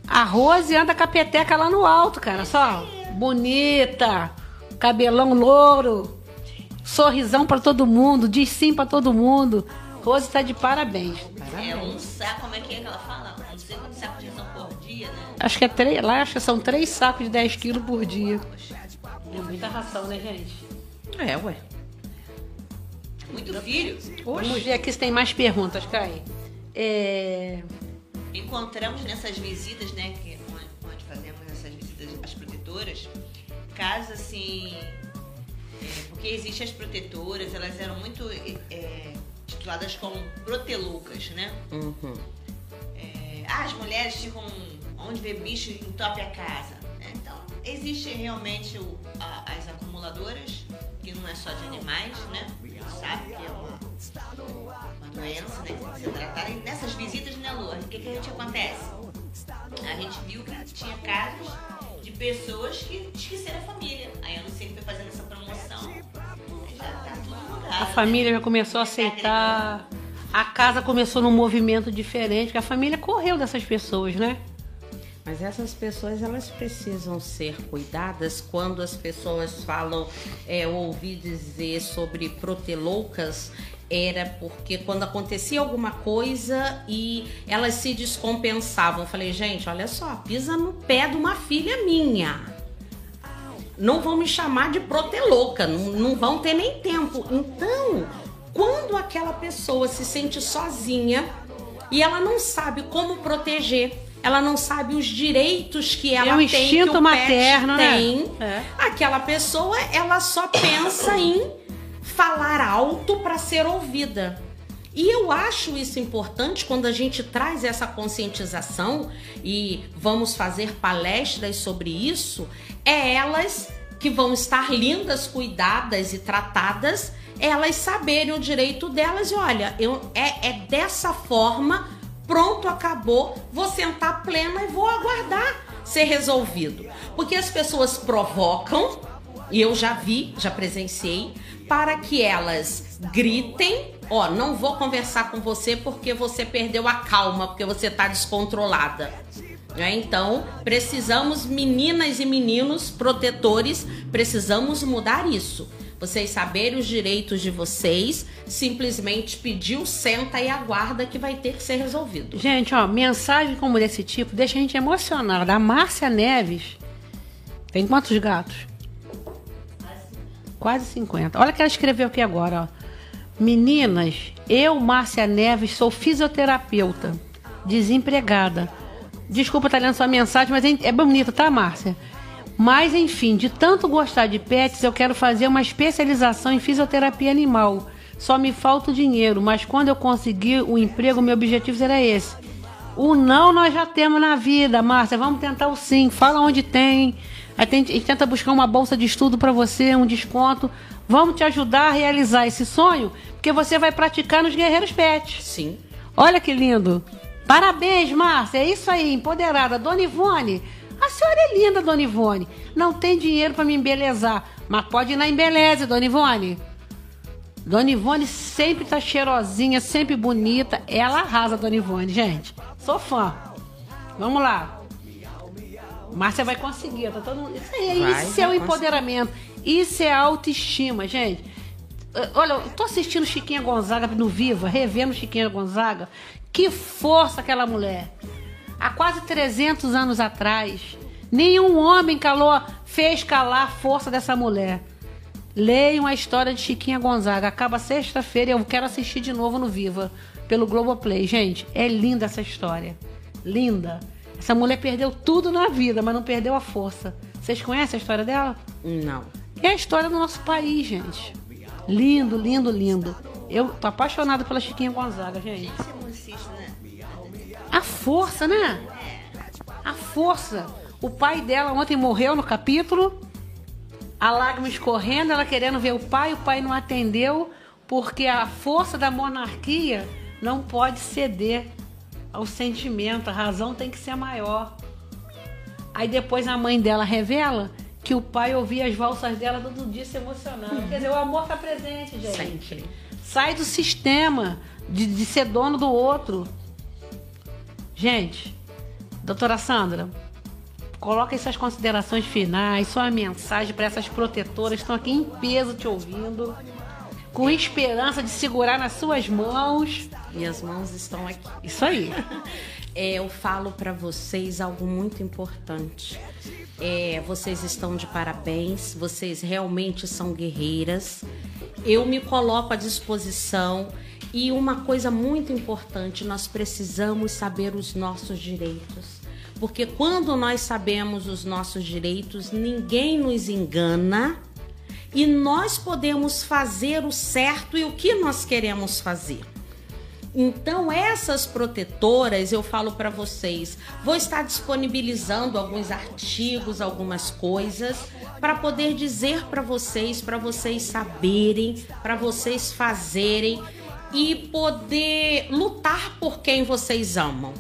A Rose anda com a peteca lá no alto, cara. Só bonita, cabelão louro, sorrisão pra todo mundo, diz sim pra todo mundo. Rose tá de parabéns. É um saco, como é que é que ela fala? Não sei quantos sacos de ração por dia, né? Acho que é três, lá acho que são três sacos de 10 quilos por dia. É muita ração, né, gente? É, ué. Muito filho. Vamos ver aqui se tem mais perguntas, Kai. É... Encontramos nessas visitas, né, que onde, fazemos essas visitas às protetoras, casos assim, é, porque existem as protetoras, elas eram muito é, tituladas como proteloucas, né? Uhum. É, ah, as mulheres ficam onde vê bicho entope a casa. né? Então, existe realmente o- a- as acumuladoras, que não é só de animais, né? Sabe que é uma doença, né? Que ser tratada. E nessas visitas, né, Lu? O que, que a gente acontece? A gente viu que tinha casos de pessoas que esqueceram a família. Aí eu não sei que foi fazendo essa promoção. Já tá tudo mudado. A família já começou a aceitar. A casa começou num movimento diferente, que a família correu dessas pessoas, né? Mas essas pessoas elas precisam ser cuidadas quando as pessoas falam, é, eu ouvi dizer sobre proteloucas, era porque quando acontecia alguma coisa e elas se descompensavam. Eu falei, gente, olha só, pisa no pé de uma filha minha. Não vão me chamar de protelouca, não, não vão ter nem tempo. Então, quando aquela pessoa se sente sozinha e ela não sabe como proteger, ela não sabe os direitos que ela É um tem, instinto que o materno, né? tem, É. aquela pessoa ela só pensa em falar alto para ser ouvida. E eu acho isso importante quando a gente traz essa conscientização e vamos fazer palestras sobre isso, é elas que vão estar lindas, cuidadas e tratadas, elas saberem o direito delas e olha, eu, é, é dessa forma, pronto, acabou, vou sentar plena e vou aguardar ser resolvido. Porque as pessoas provocam, e eu já vi, já presenciei, para que elas gritem, ó, não vou conversar com você porque você perdeu a calma, porque você tá descontrolada. Né? Então, precisamos, meninas e meninos protetores, precisamos mudar isso. Vocês saberem os direitos de vocês, simplesmente pediu, senta e aguarda que vai ter que ser resolvido. Gente, ó, mensagem como desse tipo deixa a gente emocionada. A Márcia Neves tem quantos gatos? Quase 50. Olha o que ela escreveu aqui agora, ó. Meninas, eu, Márcia Neves, sou fisioterapeuta, desempregada. Desculpa estar lendo sua mensagem, mas é é bonito, tá, Márcia? Mas, enfim, de tanto gostar de pets, eu quero fazer uma especialização em fisioterapia animal. Só me falta o dinheiro, mas quando eu conseguir o emprego, meu objetivo será esse. O não nós já temos na vida, Márcia. Vamos tentar o sim. Fala onde tem. A gente tenta buscar uma bolsa de estudo para você, um desconto. Vamos te ajudar a realizar esse sonho, porque você vai praticar nos Guerreiros Pets. Sim. Olha que lindo. Parabéns, Márcia. É isso aí, empoderada. Dona Ivone, A senhora é linda, dona Ivone. Não tem dinheiro para me embelezar, mas pode ir na embeleze, dona Ivone. Dona Ivone sempre tá cheirosinha, sempre bonita. Ela arrasa, Dona Ivone, gente. Sou fã. Vamos lá. Márcia vai conseguir, tá todo mundo... Isso aí, Vai, isso é o empoderamento. Isso é autoestima, gente. Eh, Olha, eu tô assistindo Chiquinha Gonzaga no Viva, revendo Chiquinha Gonzaga. Que força aquela mulher. Há quase 300 anos atrás, nenhum homem calou, fez calar a força dessa mulher. Leiam a história de Chiquinha Gonzaga. Acaba sexta-feira e eu quero assistir de novo no Viva, pelo Globoplay. Gente, é linda essa história. Linda. Essa mulher perdeu tudo na vida, mas não perdeu a força. Vocês conhecem a história dela? Não. É a história do nosso país, gente. Lindo, lindo, lindo. Eu tô apaixonada pela Chiquinha Gonzaga, gente. Né? A força, né? A força. O pai dela ontem morreu no capítulo. A lágrima escorrendo, ela querendo ver o pai, o pai não atendeu, porque a força da monarquia não pode ceder ao sentimento, a razão tem que ser maior. Aí depois a mãe dela revela que o pai ouvia as valsas dela todo dia se emocionando. Quer dizer, o amor tá presente, gente. Sempre. Sai do sistema de, de ser dono do outro. Gente, doutora Sandra, coloca essas considerações finais, sua mensagem para essas protetoras que estão aqui em peso te ouvindo, com esperança de segurar nas suas mãos. Minhas mãos estão aqui. Isso aí. É, eu falo para vocês algo muito importante. É, vocês estão de parabéns, vocês realmente são guerreiras. Eu me coloco à disposição e uma coisa muito importante, nós precisamos saber os nossos direitos. Porque quando nós sabemos os nossos direitos, ninguém nos engana e nós podemos fazer o certo e o que nós queremos fazer. Então, essas protetoras, eu falo para vocês, vou estar disponibilizando alguns artigos, algumas coisas, para poder dizer para vocês, para vocês saberem, para vocês fazerem e poder lutar por quem vocês amam,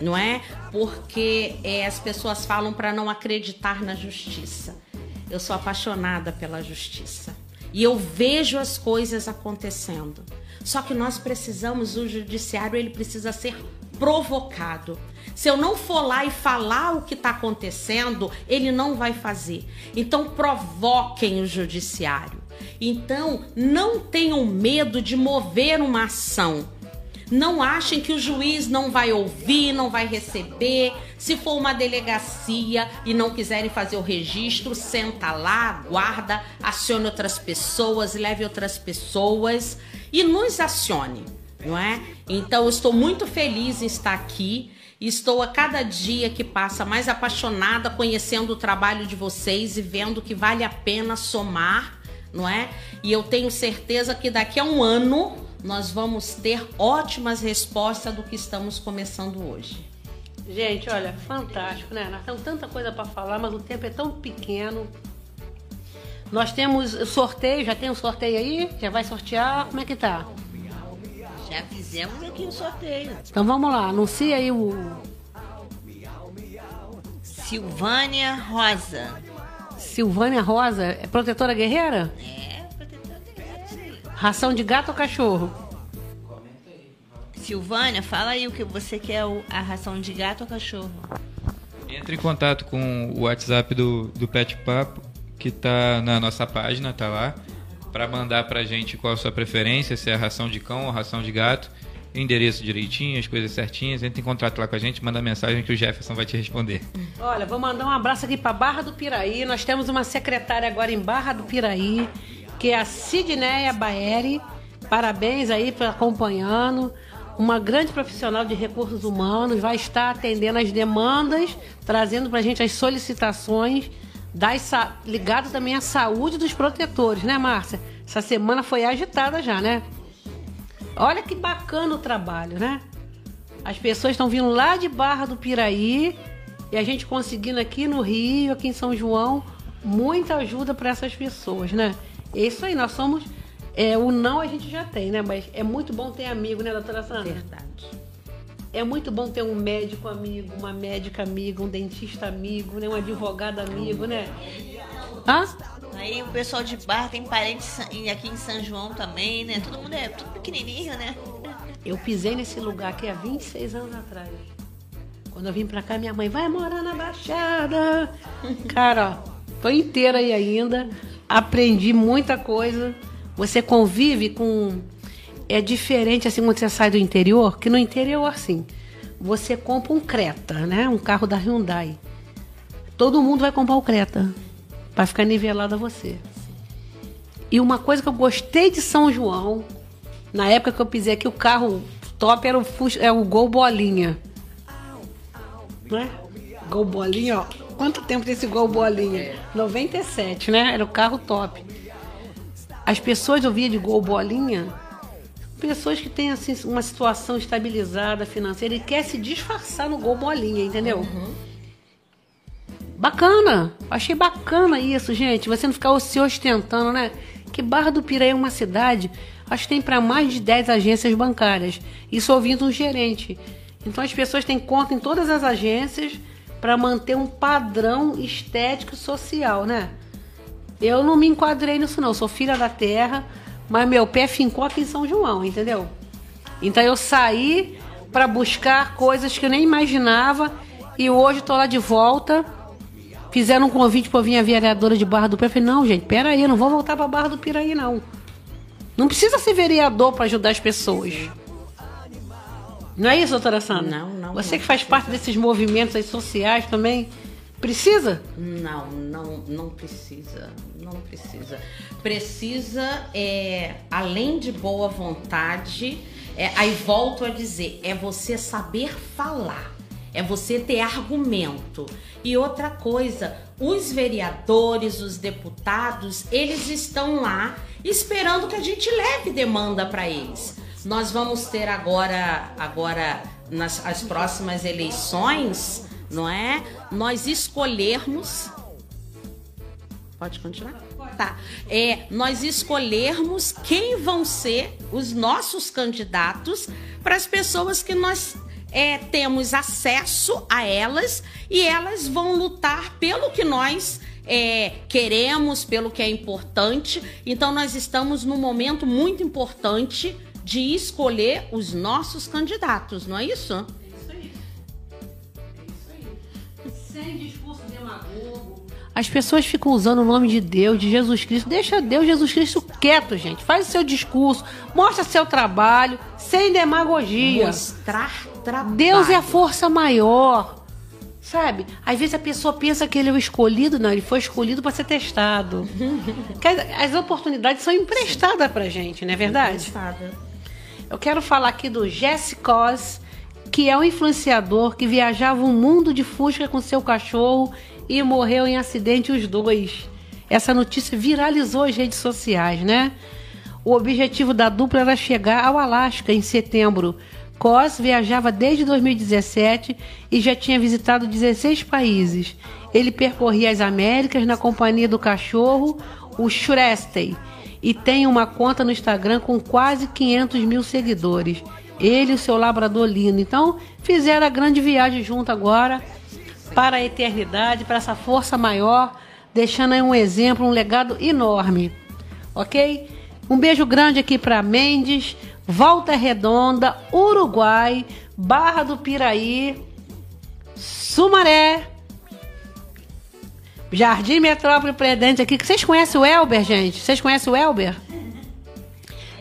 não é? Porque é, as pessoas falam para não acreditar na justiça. Eu sou apaixonada pela justiça e eu vejo as coisas acontecendo. Só que nós precisamos, o judiciário ele precisa ser provocado. Se eu não for lá e falar o que está acontecendo, ele não vai fazer. Então provoquem o judiciário. Então não tenham medo de mover uma ação. Não achem que o juiz não vai ouvir, não vai receber. Se for uma delegacia e não quiserem fazer o registro, senta lá, guarda, acione outras pessoas, leve outras pessoas e nos acione, não é? Então eu estou muito feliz em estar aqui. Estou a cada dia que passa mais apaixonada conhecendo o trabalho de vocês e vendo que vale a pena somar, não é? E eu tenho certeza que daqui a um ano nós vamos ter ótimas respostas do que estamos começando hoje. Gente, olha, fantástico, né? Nós temos tanta coisa para falar, mas o tempo é tão pequeno. Nós temos sorteio, já tem um sorteio aí? Já vai sortear? Como é que tá? Já fizemos aqui o sorteio. Então vamos lá, anuncia aí o. Silvânia Rosa. Silvânia Rosa, é protetora guerreira? É, protetora guerreira. Ração de gato ou cachorro? Silvânia, fala aí o que você quer, a ração de gato ou cachorro? Entre em contato com o WhatsApp do, do Pet Papo, que tá na nossa página, tá lá, para mandar pra gente qual a sua preferência, se é ração de cão ou ração de gato, endereço direitinho, as coisas certinhas. Entre em contato lá com a gente, manda mensagem que o Jefferson vai te responder. Olha, vou mandar um abraço aqui para Barra do Piraí. Nós temos uma secretária agora em Barra do Piraí, que é a Sidneia Baeri. Parabéns aí por acompanhando. Uma grande profissional de recursos humanos vai estar atendendo as demandas, trazendo para a gente as solicitações, das, ligado também à saúde dos protetores, né, Márcia? Essa semana foi agitada já, né? Olha que bacana o trabalho, né? As pessoas estão vindo lá de Barra do Piraí e a gente conseguindo aqui no Rio, aqui em São João, muita ajuda para essas pessoas, né? É isso aí, nós somos. É, o não a gente já tem, né? Mas é muito bom ter amigo, né, doutora Sandra? Verdade. É muito bom ter um médico amigo, uma médica amiga, um dentista amigo, né? um advogado amigo, né? Hã? Aí o pessoal de bar tem parentes aqui em São João também, né? Todo mundo é tudo pequenininho, né? Eu pisei nesse lugar aqui há 26 anos atrás. Quando eu vim pra cá, minha mãe vai morar na Baixada. Cara, ó, tô inteira aí ainda. Aprendi muita coisa. Você convive com. É diferente assim quando você sai do interior, que no interior, assim, você compra um Creta, né? Um carro da Hyundai. Todo mundo vai comprar o Creta. Pra ficar nivelado a você. E uma coisa que eu gostei de São João, na época que eu pisei aqui, o carro top era o, Fus- é o Gol Bolinha. Né? Gol Bolinha, ó. Quanto tempo tem esse Gol Bolinha? 97, né? Era o carro top. As pessoas eu via de Gol Bolinha, pessoas que têm assim, uma situação estabilizada financeira e quer se disfarçar no Gol Bolinha, entendeu? Bacana, achei bacana isso, gente. Você não ficar se ostentando, né? Que Barra do Piraí é uma cidade, acho que tem para mais de 10 agências bancárias. Isso ouvindo um gerente. Então as pessoas têm conta em todas as agências para manter um padrão estético e social, né? Eu não me enquadrei nisso não, sou filha da terra, mas meu pé fincou aqui em São João, entendeu? Então eu saí para buscar coisas que eu nem imaginava e hoje estou lá de volta. Fizeram um convite para vir a vereadora de Barra do Piraí. Falei, não, gente, peraí, eu não vou voltar para Barra do Piraí, não. Não precisa ser vereador para ajudar as pessoas. Não é isso, doutora Sandra? Não, não, Você não que faz parte desses movimentos aí sociais também, precisa? Não, não, não precisa, não precisa. Precisa, é, além de boa vontade, é, aí volto a dizer, é você saber falar, é você ter argumento. E outra coisa, os vereadores, os deputados, eles estão lá esperando que a gente leve demanda para eles. Nós vamos ter agora, agora nas as próximas eleições, não é? Nós escolhermos. Pode continuar? Tá. É, nós escolhermos quem vão ser os nossos candidatos para as pessoas que nós é, temos acesso a elas e elas vão lutar pelo que nós é, queremos, pelo que é importante. Então, nós estamos num momento muito importante de escolher os nossos candidatos, não é isso? Sem discurso demagogo. As pessoas ficam usando o nome de Deus, de Jesus Cristo. Deixa Deus, Jesus Cristo quieto, gente. Faz o seu discurso, mostra seu trabalho, sem demagogia. Mostrar trabalho. Deus é a força maior. Sabe? Às vezes a pessoa pensa que ele é o escolhido, não, ele foi escolhido para ser testado. As oportunidades são emprestadas pra gente, não é verdade? Emprestada. Eu quero falar aqui do Jesse Cos, que é um influenciador que viajava o mundo de Fusca com seu cachorro e morreu em acidente os dois. Essa notícia viralizou as redes sociais, né? O objetivo da dupla era chegar ao Alasca em setembro. Cos viajava desde 2017 e já tinha visitado 16 países. Ele percorria as Américas na companhia do cachorro, o Shrestey, e tem uma conta no Instagram com quase 500 mil seguidores. Ele e o seu labrador lindo. Então, fizeram a grande viagem junto agora para a eternidade, para essa força maior, deixando aí um exemplo, um legado enorme. Ok? Um beijo grande aqui para Mendes, Volta Redonda, Uruguai, Barra do Piraí, Sumaré, Jardim Metrópole Predente aqui. Vocês conhecem o Elber, gente? Vocês conhecem o Elber?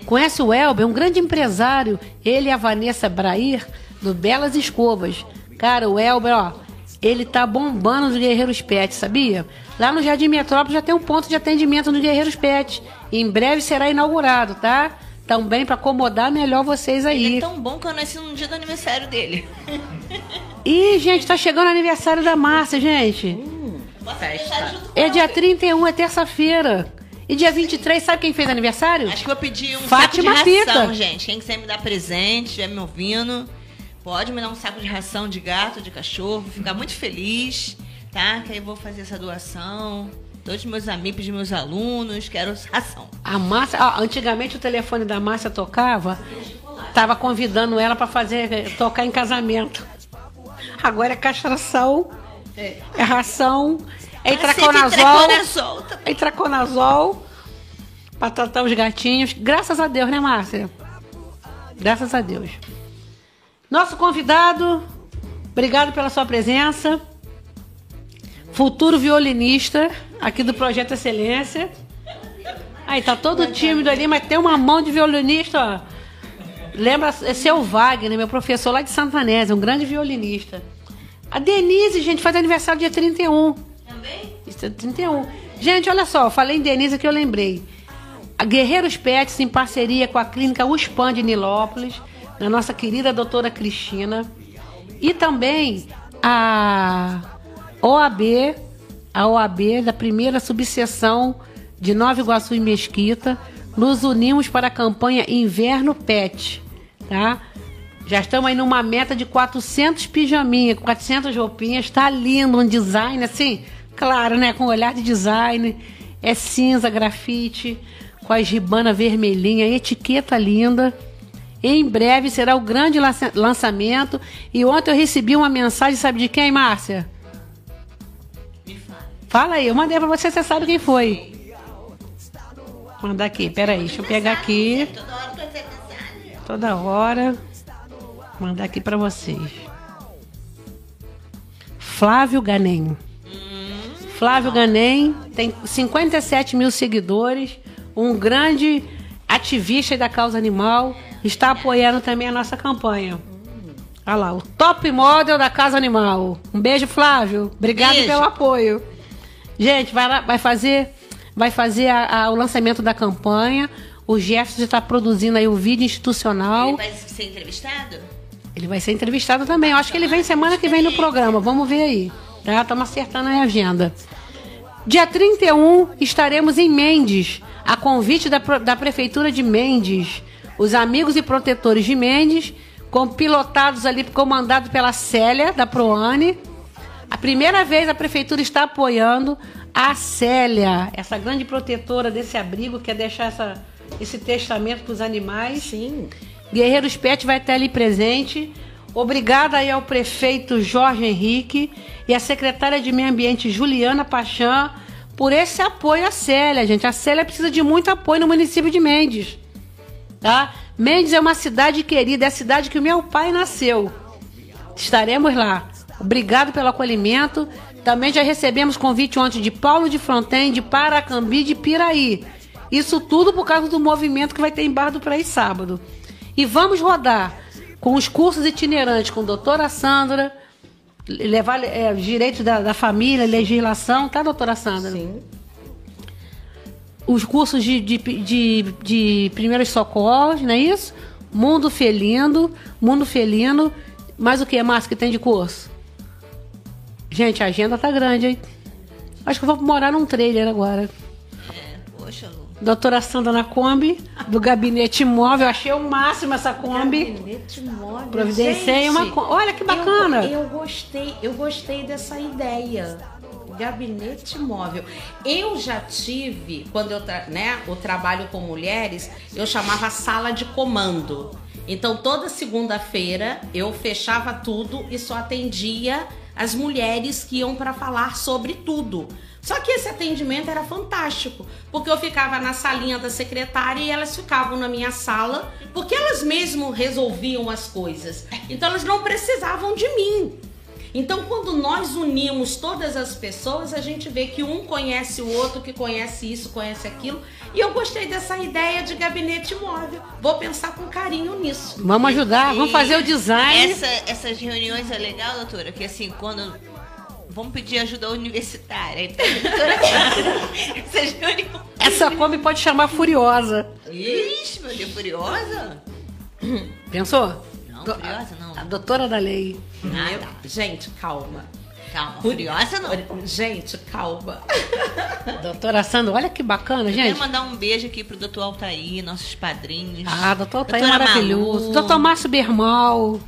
Conhece o Elber, um grande empresário. Ele e a Vanessa Brair, do Belas Escovas. Cara, o Elber, ó, ele tá bombando nos Guerreiros Pet, sabia? Lá no Jardim Metrópole já tem um ponto de atendimento no Guerreiros Pet. Em breve será inaugurado, tá? Também para acomodar melhor vocês Ele aí. é tão bom que eu nasci no dia do aniversário dele. Ih, gente, tá chegando o aniversário da Márcia, gente. Posso com É dia 31, é terça-feira. E dia 23, sabe quem fez aniversário? Acho que eu pedi um Fátima saco de ração, Pita. gente. Quem quiser me dar presente, estiver me ouvindo, pode me dar um saco de ração de gato, de cachorro. Vou ficar muito feliz, tá? Que aí eu vou fazer essa doação. Todos meus amigos, meus alunos, quero ração. A Márcia, ó, antigamente o telefone da Márcia tocava. tava convidando ela para fazer tocar em casamento. Agora é castração, é, é ração, é itraconazol, é itraconazol para tratar os gatinhos. Graças a Deus, né, Márcia? Graças a Deus. Nosso convidado, obrigado pela sua presença. Futuro violinista aqui do Projeto Excelência. Aí tá todo tímido ali, mas tem uma mão de violinista, ó. Lembra, é seu Wagner, meu professor lá de Santanese, um grande violinista. A Denise, gente, faz aniversário dia 31. Também? Isso é 31. Gente, olha só, falei em Denise que eu lembrei. A Guerreiros Pets, em parceria com a clínica USPAN de Nilópolis, da nossa querida doutora Cristina. E também a OAB, a OAB da primeira subseção de Nova Iguaçu e Mesquita, nos unimos para a campanha Inverno Pet, tá? Já estamos aí numa meta de 400 pijaminhas, 400 roupinhas, tá lindo, um design assim, claro, né, com olhar de design, é cinza, grafite, com as ribanas vermelhinha, etiqueta linda. Em breve será o grande lançamento. E ontem eu recebi uma mensagem, sabe de quem, Márcia? Fala aí, eu mandei pra você, você sabe quem foi. Manda aqui, peraí, deixa eu pegar aqui. Toda hora. Mandar aqui para vocês. Flávio Ganem. Flávio Ganem tem 57 mil seguidores, um grande ativista da causa animal, está apoiando também a nossa campanha. Olha lá, o top model da Casa Animal. Um beijo, Flávio. Obrigado beijo. pelo apoio. Gente, vai lá, vai fazer, vai fazer a, a, o lançamento da campanha. O Jefferson está produzindo aí o vídeo institucional. Ele vai ser entrevistado? Ele vai ser entrevistado também. Eu acho que ele vem semana que vem no programa. Vamos ver aí. Tá? Estamos acertando a agenda. Dia 31 estaremos em Mendes, a convite da, da Prefeitura de Mendes. Os amigos e protetores de Mendes, com pilotados ali, comandado pela Célia, da Proane a primeira vez a prefeitura está apoiando a Célia, essa grande protetora desse abrigo, que quer deixar essa, esse testamento para os animais. Sim. Guerreiros Pet vai estar ali presente. Obrigada aí ao prefeito Jorge Henrique e à secretária de Meio Ambiente Juliana Pachan por esse apoio à Célia, gente. A Célia precisa de muito apoio no município de Mendes. Tá? Mendes é uma cidade querida, é a cidade que o meu pai nasceu. Estaremos lá. Obrigado pelo acolhimento. Também já recebemos convite ontem de Paulo de Fronten, de Paracambi, de Piraí. Isso tudo por causa do movimento que vai ter em Barra do Praí sábado. E vamos rodar com os cursos itinerantes com a doutora Sandra, levar é, direitos da, da, família, legislação, tá, doutora Sandra? Sim. Os cursos de, de, de, de primeiros socorros, não é isso? Mundo felino, mundo felino. Mais o que mais que tem de curso? Gente, a agenda tá grande, hein? Acho que eu vou morar num trailer agora. É, poxa, Lu. Doutora Sandra na Kombi, do Gabinete Móvel. Achei o máximo essa Kombi. Gabinete Móvel. Providenciei uma Olha que bacana. Eu, eu gostei, eu gostei dessa ideia. Gabinete móvel. Eu já tive, quando eu né, o trabalho com mulheres, eu chamava sala de comando. Então toda segunda-feira eu fechava tudo e só atendia as mulheres que iam para falar sobre tudo. Só que esse atendimento era fantástico, porque eu ficava na salinha da secretária e elas ficavam na minha sala, porque elas mesmo resolviam as coisas. Então elas não precisavam de mim. Então, quando nós unimos todas as pessoas, a gente vê que um conhece o outro, que conhece isso, conhece aquilo. E eu gostei dessa ideia de gabinete móvel. Vou pensar com carinho nisso. Vamos ajudar, e vamos fazer o design. Essa, essas reuniões é legal, doutora, que assim, quando vamos pedir ajuda universitária. Então, reuniões... Essa come pode chamar Furiosa. Ixi, meu Deus, Furiosa? Pensou? Não, Furiosa não. A doutora da lei. Ah, tá. Gente, calma. Calma, Furiosa não. Gente, calma. Doutora Sandra, olha que bacana, Eu gente. quero mandar um beijo aqui pro doutor Altair, nossos padrinhos. Ah, doutor Altair é maravilhoso. Malu. Doutor Márcio Bermal.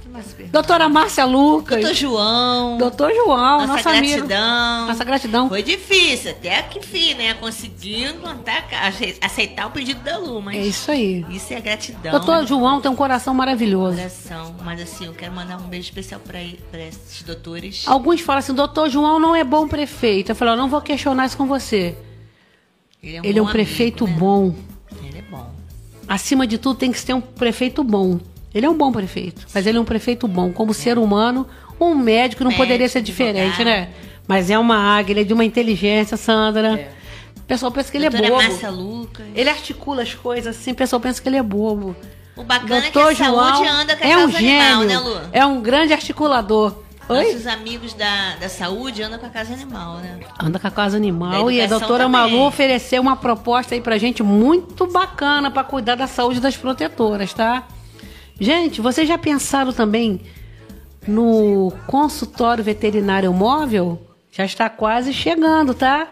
Doutora Márcia Lucas. Doutor João. Doutor João, nossa nosso amigo. gratidão. Nossa gratidão. Foi difícil, até que enfim, né? Conseguindo até aceitar o pedido da Lu, mas É isso aí. isso é gratidão. Doutor João tem um coração maravilhoso. Coração. Mas assim, eu quero mandar um beijo especial pra esses doutores. Alguns falam assim, doutor João não é bom prefeito. Eu falo, eu não vou questionar isso com você. Ele é Ele é um bom prefeito amigo, né? bom. Ele é bom. Acima de tudo, tem que ser um prefeito bom. Ele é um bom prefeito, mas ele é um prefeito bom. Como ser humano, um médico não Médico, poderia ser diferente, advogado. né? Mas é uma águia, ele é de uma inteligência, Sandra. O pessoal pensa que ele é Doutora bobo. Márcia Lucas. Ele articula as coisas assim, o pessoal pensa que ele é bobo. O bacana Doutor é que a João saúde anda com a é um causa animal, gênio, né, Lu? é um grande articulador. Oi? Nossos amigos da, da saúde andam com a casa animal, né? Anda com a casa animal Da e a doutora também. Malu ofereceu uma proposta aí pra gente muito bacana pra cuidar da saúde das protetoras, tá? Gente, vocês já pensaram também no consultório veterinário móvel? Já está quase chegando, tá?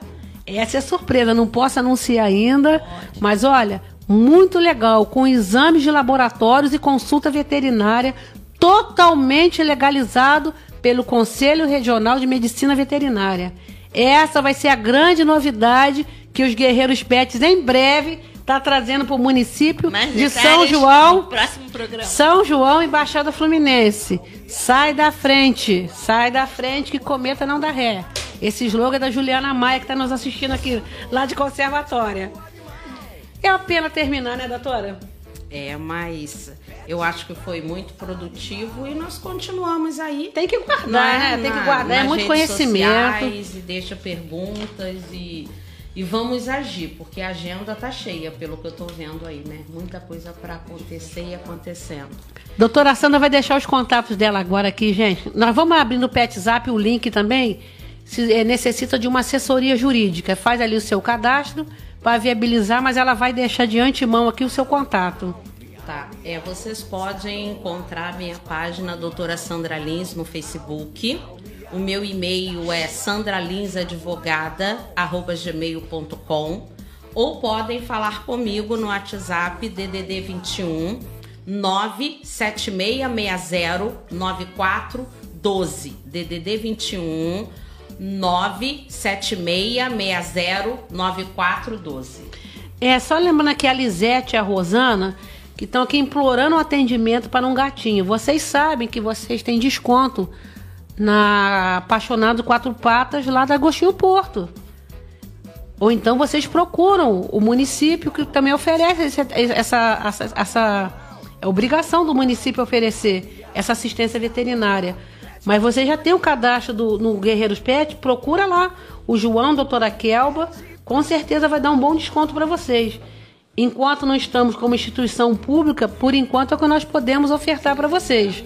Essa é surpresa, não posso anunciar ainda, mas olha, muito legal, com exames de laboratórios e consulta veterinária totalmente legalizado pelo Conselho Regional de Medicina Veterinária. Essa vai ser a grande novidade que os Guerreiros Pets em breve tá trazendo para o município Mais de São João. próximo programa. São João e Baixada Fluminense. Sai da frente, sai da frente que cometa não dá ré. Esse slogan é da Juliana Maia que está nos assistindo aqui, lá de Conservatória. É a pena terminar, né, doutora? É, mas eu acho que foi muito produtivo e nós continuamos aí. Tem que guardar, não é? né? Tem que Na- guardar, é muito conhecimento. sociais E deixa perguntas e, e vamos agir, porque a agenda tá cheia, pelo que eu tô vendo aí, né? Muita coisa para acontecer e acontecendo. Doutora Sandra vai deixar os contatos dela agora aqui, gente. Nós vamos abrir no Zap o link também. Se eh, necessita de uma assessoria jurídica, faz ali o seu cadastro para viabilizar, mas ela vai deixar de antemão aqui o seu contato. Tá, é, vocês podem encontrar minha página Doutora Sandra Lins no Facebook. O meu e-mail é sandralinsadvogada@gmail.com ou podem falar comigo no WhatsApp DDD 21 97660 9412 DDD 21 97660 9412. É, só lembrando aqui a Lisete e a Rosana, que estão aqui implorando um atendimento para um gatinho. Vocês sabem que vocês têm desconto na Apaixonado Quatro Patas lá da Agostinho Porto. Ou então vocês procuram o município que também oferece esse- essa, essa, essa é obrigação do município oferecer essa assistência veterinária. Mas você já tem o cadastro do, no Guerreiros Pet, procura lá o João, doutora Kelba, com certeza vai dar um bom desconto para vocês. Enquanto não estamos como instituição pública, por enquanto é o que nós podemos ofertar para vocês.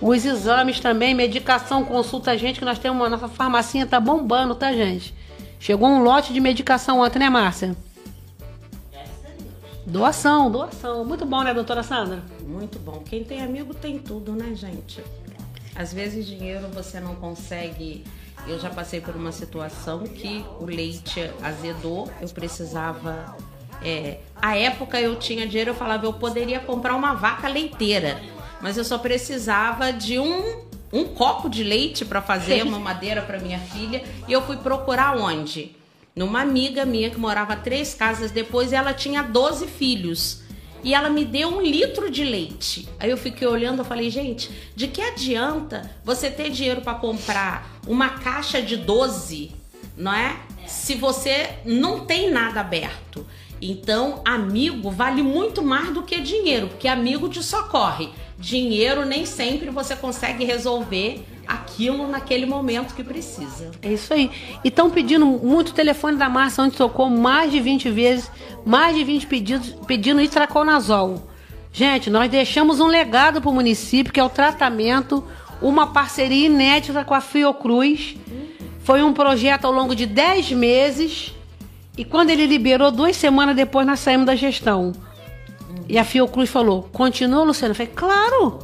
Os exames também, medicação, consulta a gente, que nós temos uma nossa farmacinha tá bombando, tá, gente? Chegou um lote de medicação ontem, né, Márcia? Doação, doação. Muito bom, né, doutora Sandra? Muito bom. Quem tem amigo tem tudo, né, gente? Às vezes dinheiro você não consegue. Eu já passei por uma situação que o leite azedou, eu precisava. É, a época eu tinha dinheiro, eu falava, eu poderia comprar uma vaca leiteira, mas eu só precisava de um, um copo de leite para fazer uma madeira para minha filha e eu fui procurar onde? Numa amiga minha que morava três casas depois e ela tinha 12 filhos. E ela me deu um litro de leite. Aí eu fiquei olhando, eu falei, gente, de que adianta você ter dinheiro para comprar uma caixa de 12, não é? Se você não tem nada aberto. Então, amigo vale muito mais do que dinheiro, porque amigo te socorre. Dinheiro nem sempre você consegue resolver aquilo naquele momento que precisa. É isso aí. E estão pedindo muito o telefone da Márcia, onde tocou mais de 20 vezes, mais de 20 pedidos, pedindo itraconazol. Gente, nós deixamos um legado para o município, que é o tratamento, uma parceria inédita com a Fiocruz. Foi um projeto ao longo de 10 meses. E quando ele liberou, duas semanas depois, nós saímos da gestão. E a Fiocruz falou: continua, Luciana? Eu falei: claro,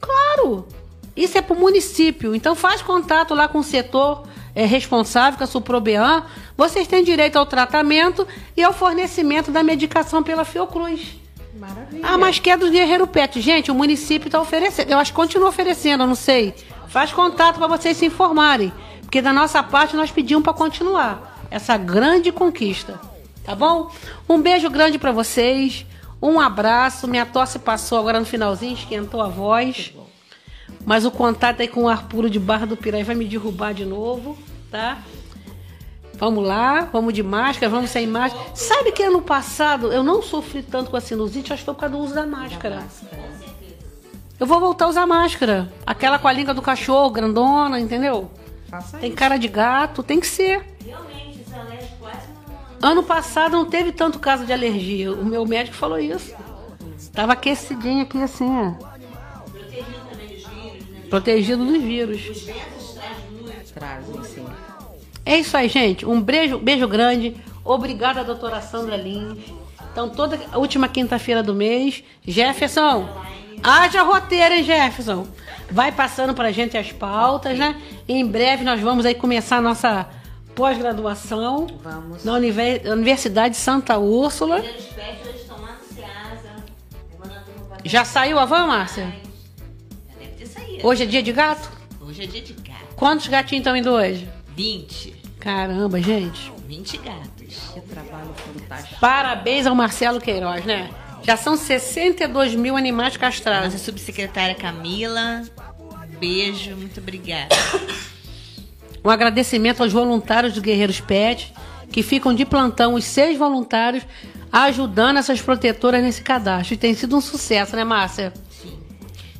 claro. Isso é para o município. Então faz contato lá com o setor é, responsável, com a Suprobean. Vocês têm direito ao tratamento e ao fornecimento da medicação pela Fiocruz. Maravilha. Ah, mas que é do Guerreiro Pet. Gente, o município está oferecendo. Eu acho que continua oferecendo, eu não sei. Faz contato para vocês se informarem. Porque da nossa parte nós pedimos para continuar essa grande conquista. Tá bom? Um beijo grande para vocês. Um abraço. Minha tosse passou agora no finalzinho, esquentou a voz. Mas o contato aí com o ar puro de Barra do Piraí vai me derrubar de novo, tá? Vamos lá, vamos de máscara, vamos sem máscara. Sabe que ano passado eu não sofri tanto com a sinusite, acho que foi por causa do uso da máscara. Eu vou voltar a usar máscara. Aquela com a língua do cachorro, grandona, entendeu? Faça Tem isso. cara de gato, tem que ser. Realmente, Ano passado não teve tanto caso de alergia. O meu médico falou isso. Tava aquecidinho aqui assim, ó. Protegido dos vírus. Os. É isso aí, gente. Um beijo, beijo grande. Obrigada, doutora Sandra Lins. Então, toda última quinta-feira do mês. Jefferson, haja roteiro, hein, Jefferson? Vai passando pra gente as pautas, né? Em breve nós vamos aí começar a nossa pós-graduação Vamos. na Univer- Universidade Santa Úrsula. Já saiu a van, Márcia? Já deve ter saído. Hoje é dia de gato? Hoje é dia de gato. Quantos gatinhos estão indo hoje? 20. Caramba, gente. 20 gatos. Que trabalho fantástico. Parabéns ao Marcelo Queiroz, né? Já são 62 mil animais castrados. Nossa subsecretária Camila. Beijo, muito obrigada. Um agradecimento aos voluntários do Guerreiros Pet, que ficam de plantão, os seis voluntários, ajudando essas protetoras nesse cadastro. E tem sido um sucesso, né, Márcia? Sim.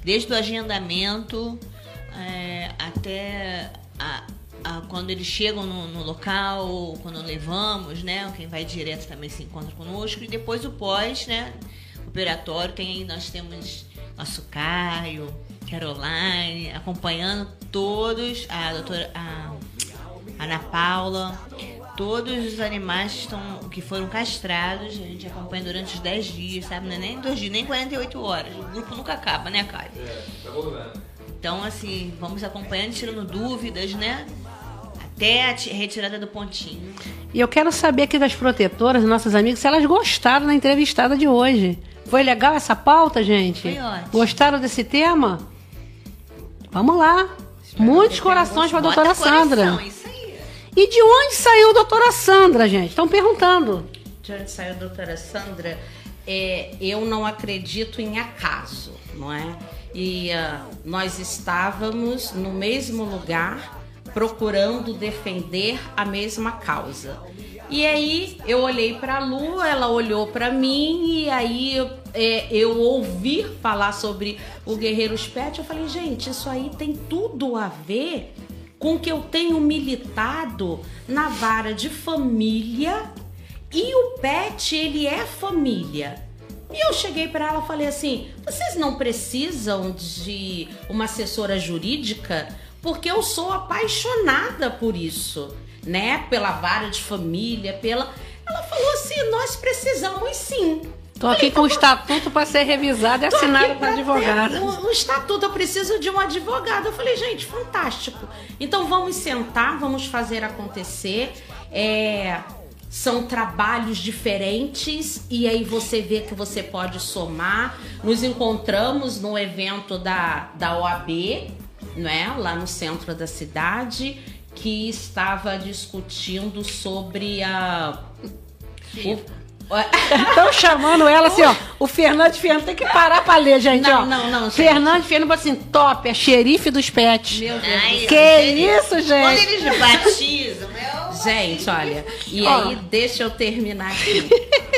Desde o agendamento é, até a- a- quando eles chegam no, no local, quando levamos, né? Quem vai direto também se encontra conosco. E depois o pós, né? Operatório, tem nós temos nosso Caio, Caroline, acompanhando todos, a doutora a Ana Paula, todos os animais que, estão, que foram castrados, a gente acompanha durante os 10 dias, sabe? Não é nem 2 dias, nem 48 horas. O grupo nunca acaba, né, Caio? Então, assim, vamos acompanhando, tirando dúvidas, né? Até a ti- retirada do pontinho. E eu quero saber aqui das protetoras, nossas amigas, se elas gostaram da entrevistada de hoje. Foi legal essa pauta, gente? Foi ótimo. Gostaram desse tema? Vamos lá. Muitos corações para a Bota doutora Sandra. coração. E de onde saiu a doutora Sandra, gente? Estão perguntando. De onde saiu a doutora Sandra? É, eu não acredito em acaso, não é? E ah, nós estávamos no mesmo lugar procurando defender a mesma causa. E aí eu olhei para a Lu, ela olhou para mim e aí eu, é, eu ouvi falar sobre o Guerreiros Pet, eu falei, gente, isso aí tem tudo a ver com que eu tenho militado na vara de família e o pet, ele é família. E eu cheguei para ela e falei assim: vocês não precisam de uma assessora jurídica? Porque eu sou apaixonada por isso, né? Pela vara de família, pela. Ela falou assim: nós precisamos sim. Tô aqui com o estatuto para ser revisado e assinado pra advogado. O, o estatuto, eu preciso de um advogado. Eu falei, gente, fantástico. Então vamos sentar, vamos fazer acontecer. É, são trabalhos diferentes e aí você vê que você pode somar. Nos encontramos no evento da, da OAB, né, lá no centro da cidade, que estava discutindo sobre a. o- Estão chamando ela assim, ó. O Fernando Fernando tem que parar pra ler, gente, Não, ó. não, não, gente. Fernando Fernando falou assim: top, é xerife dos pets. Meu Deus Ai, que eles- isso, Quando gente? eles batizam, é o- Gente, olha, e Ó. aí deixa eu terminar aqui.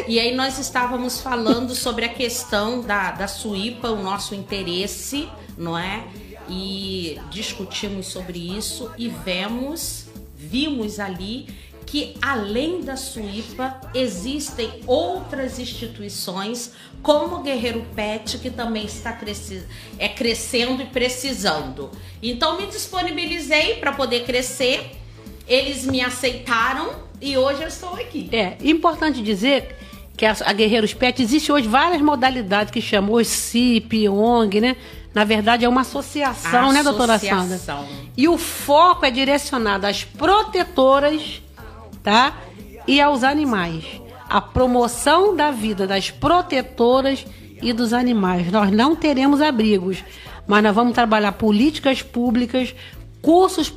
E aí nós estávamos falando sobre a questão da, da Suípa, o nosso interesse, não é? E discutimos sobre isso e vemos, vimos ali que além da Suípa existem outras instituições como o Guerreiro Pet que também está cresci é, crescendo e precisando. Então me disponibilizei para poder crescer. Eles me aceitaram e hoje eu estou aqui. É, importante dizer que a, a Guerreiros Pet existe hoje várias modalidades que chamam hoje CIP, ONG, né? Na verdade é uma associação, né, doutora Sandra? Associação. E o foco é direcionado às protetoras, tá? E aos animais. a promoção da vida das protetoras e dos animais. Nós não teremos abrigos, mas nós vamos trabalhar políticas públicas, cursos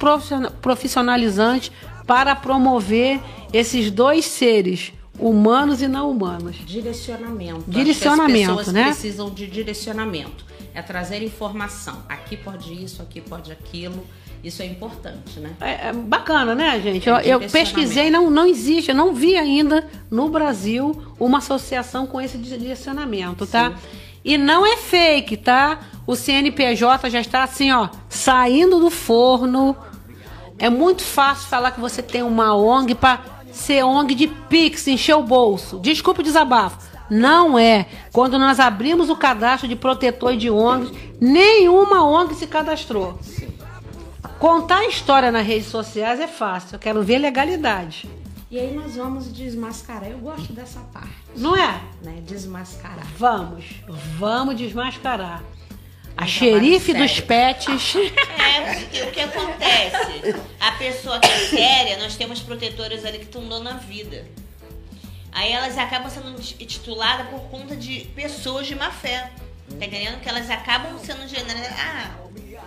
profissionalizantes para promover esses dois seres, humanos e não humanos. Direcionamento. Direcionamento, as pessoas né? precisam de direcionamento. É trazer informação. Aqui pode isso, aqui pode aquilo. Isso é importante, né? É, é bacana, né, gente? Eu, É eu pesquisei, não, não existe, eu não vi ainda no Brasil uma associação com esse direcionamento, tá? E não é fake, tá? O CNPJ já está assim, ó, saindo do forno. É muito fácil falar que você tem uma ONG para ser ONG de Pix, encher o bolso. Desculpa o desabafo. Não é. Quando nós abrimos o cadastro de protetor de ONGs, nenhuma ONG se cadastrou. Contar a história nas redes sociais é fácil. Eu quero ver legalidade. E aí nós vamos desmascarar. Eu gosto dessa parte, Não é? né? Desmascarar. Vamos. Vamos desmascarar. A Um xerife dos sério. pets. É, o que acontece? A pessoa que é séria, nós temos protetoras ali que estão dando a vida. Aí elas acabam sendo tituladas por conta de pessoas de má fé. Tá entendendo? Que elas acabam sendo generalizadas. Ah,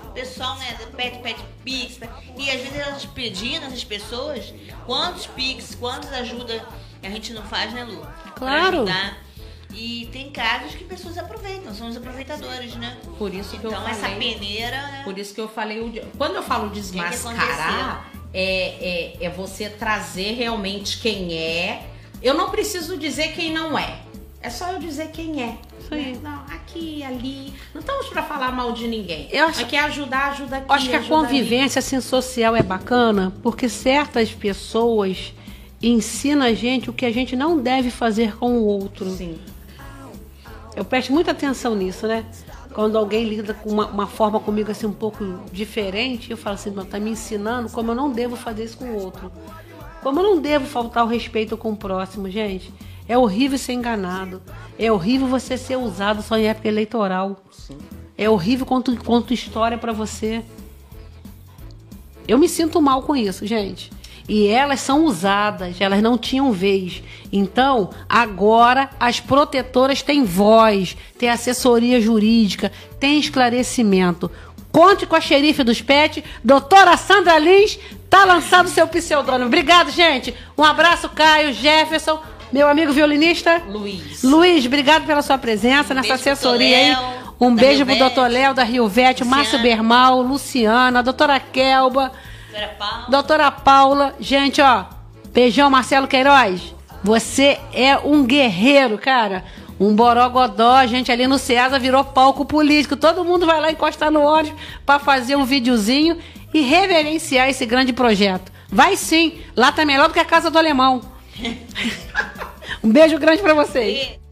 o pessoal, né, pet, pet, pix. E às vezes elas pedindo essas pessoas quantos pix, quantas ajudas que a gente não faz, né, Lu? Claro. E tem casos que pessoas aproveitam, são os aproveitadores, né? Por isso que eu Então essa falei. peneira, né? Por isso que eu falei. Quando eu falo desmascarar, é, é, é você trazer realmente quem é. Eu não preciso dizer quem não é. É só eu dizer quem é. Isso aí. né? Não, aqui, ali. Não estamos pra falar mal de ninguém. Eu acho- Aqui é ajudar, ajuda aqui. Acho que a ali. convivência assim, social é bacana porque certas pessoas ensinam a gente o que a gente não deve fazer com o outro. Sim. Eu presto muita atenção nisso, né? Quando alguém lida com uma, uma forma comigo assim um pouco diferente, eu falo assim, não, tá me ensinando como eu não devo fazer isso com o outro. Como eu não devo faltar o respeito com o próximo, gente. É horrível ser enganado. É horrível você ser usado só em época eleitoral. É horrível quanto, quanto história pra você. Eu me sinto mal com isso, gente. E elas são usadas, elas não tinham vez. Então, agora as protetoras têm voz, têm assessoria jurídica, têm esclarecimento. Conte com a xerife dos pets, doutora Sandra Lins, tá lançado seu pseudônimo. Obrigado, gente. Um abraço, Caio, Jefferson, meu amigo violinista. Luiz. Luiz, obrigado pela sua presença Um nessa assessoria aí. Um beijo Rio pro doutor Léo da Rio Vete, o Márcio Luciana. Bermal, Luciana, doutora Kelba. Doutora Paula. Doutora Paula, gente, ó, beijão, Marcelo Queiroz. Você é um guerreiro, cara. Um borogodó, gente ali no Ceasa virou palco político. Todo mundo vai lá encostar no ônibus pra fazer um videozinho e reverenciar esse grande projeto. Vai sim, lá tá melhor do que a casa do alemão. Um beijo grande pra vocês. E-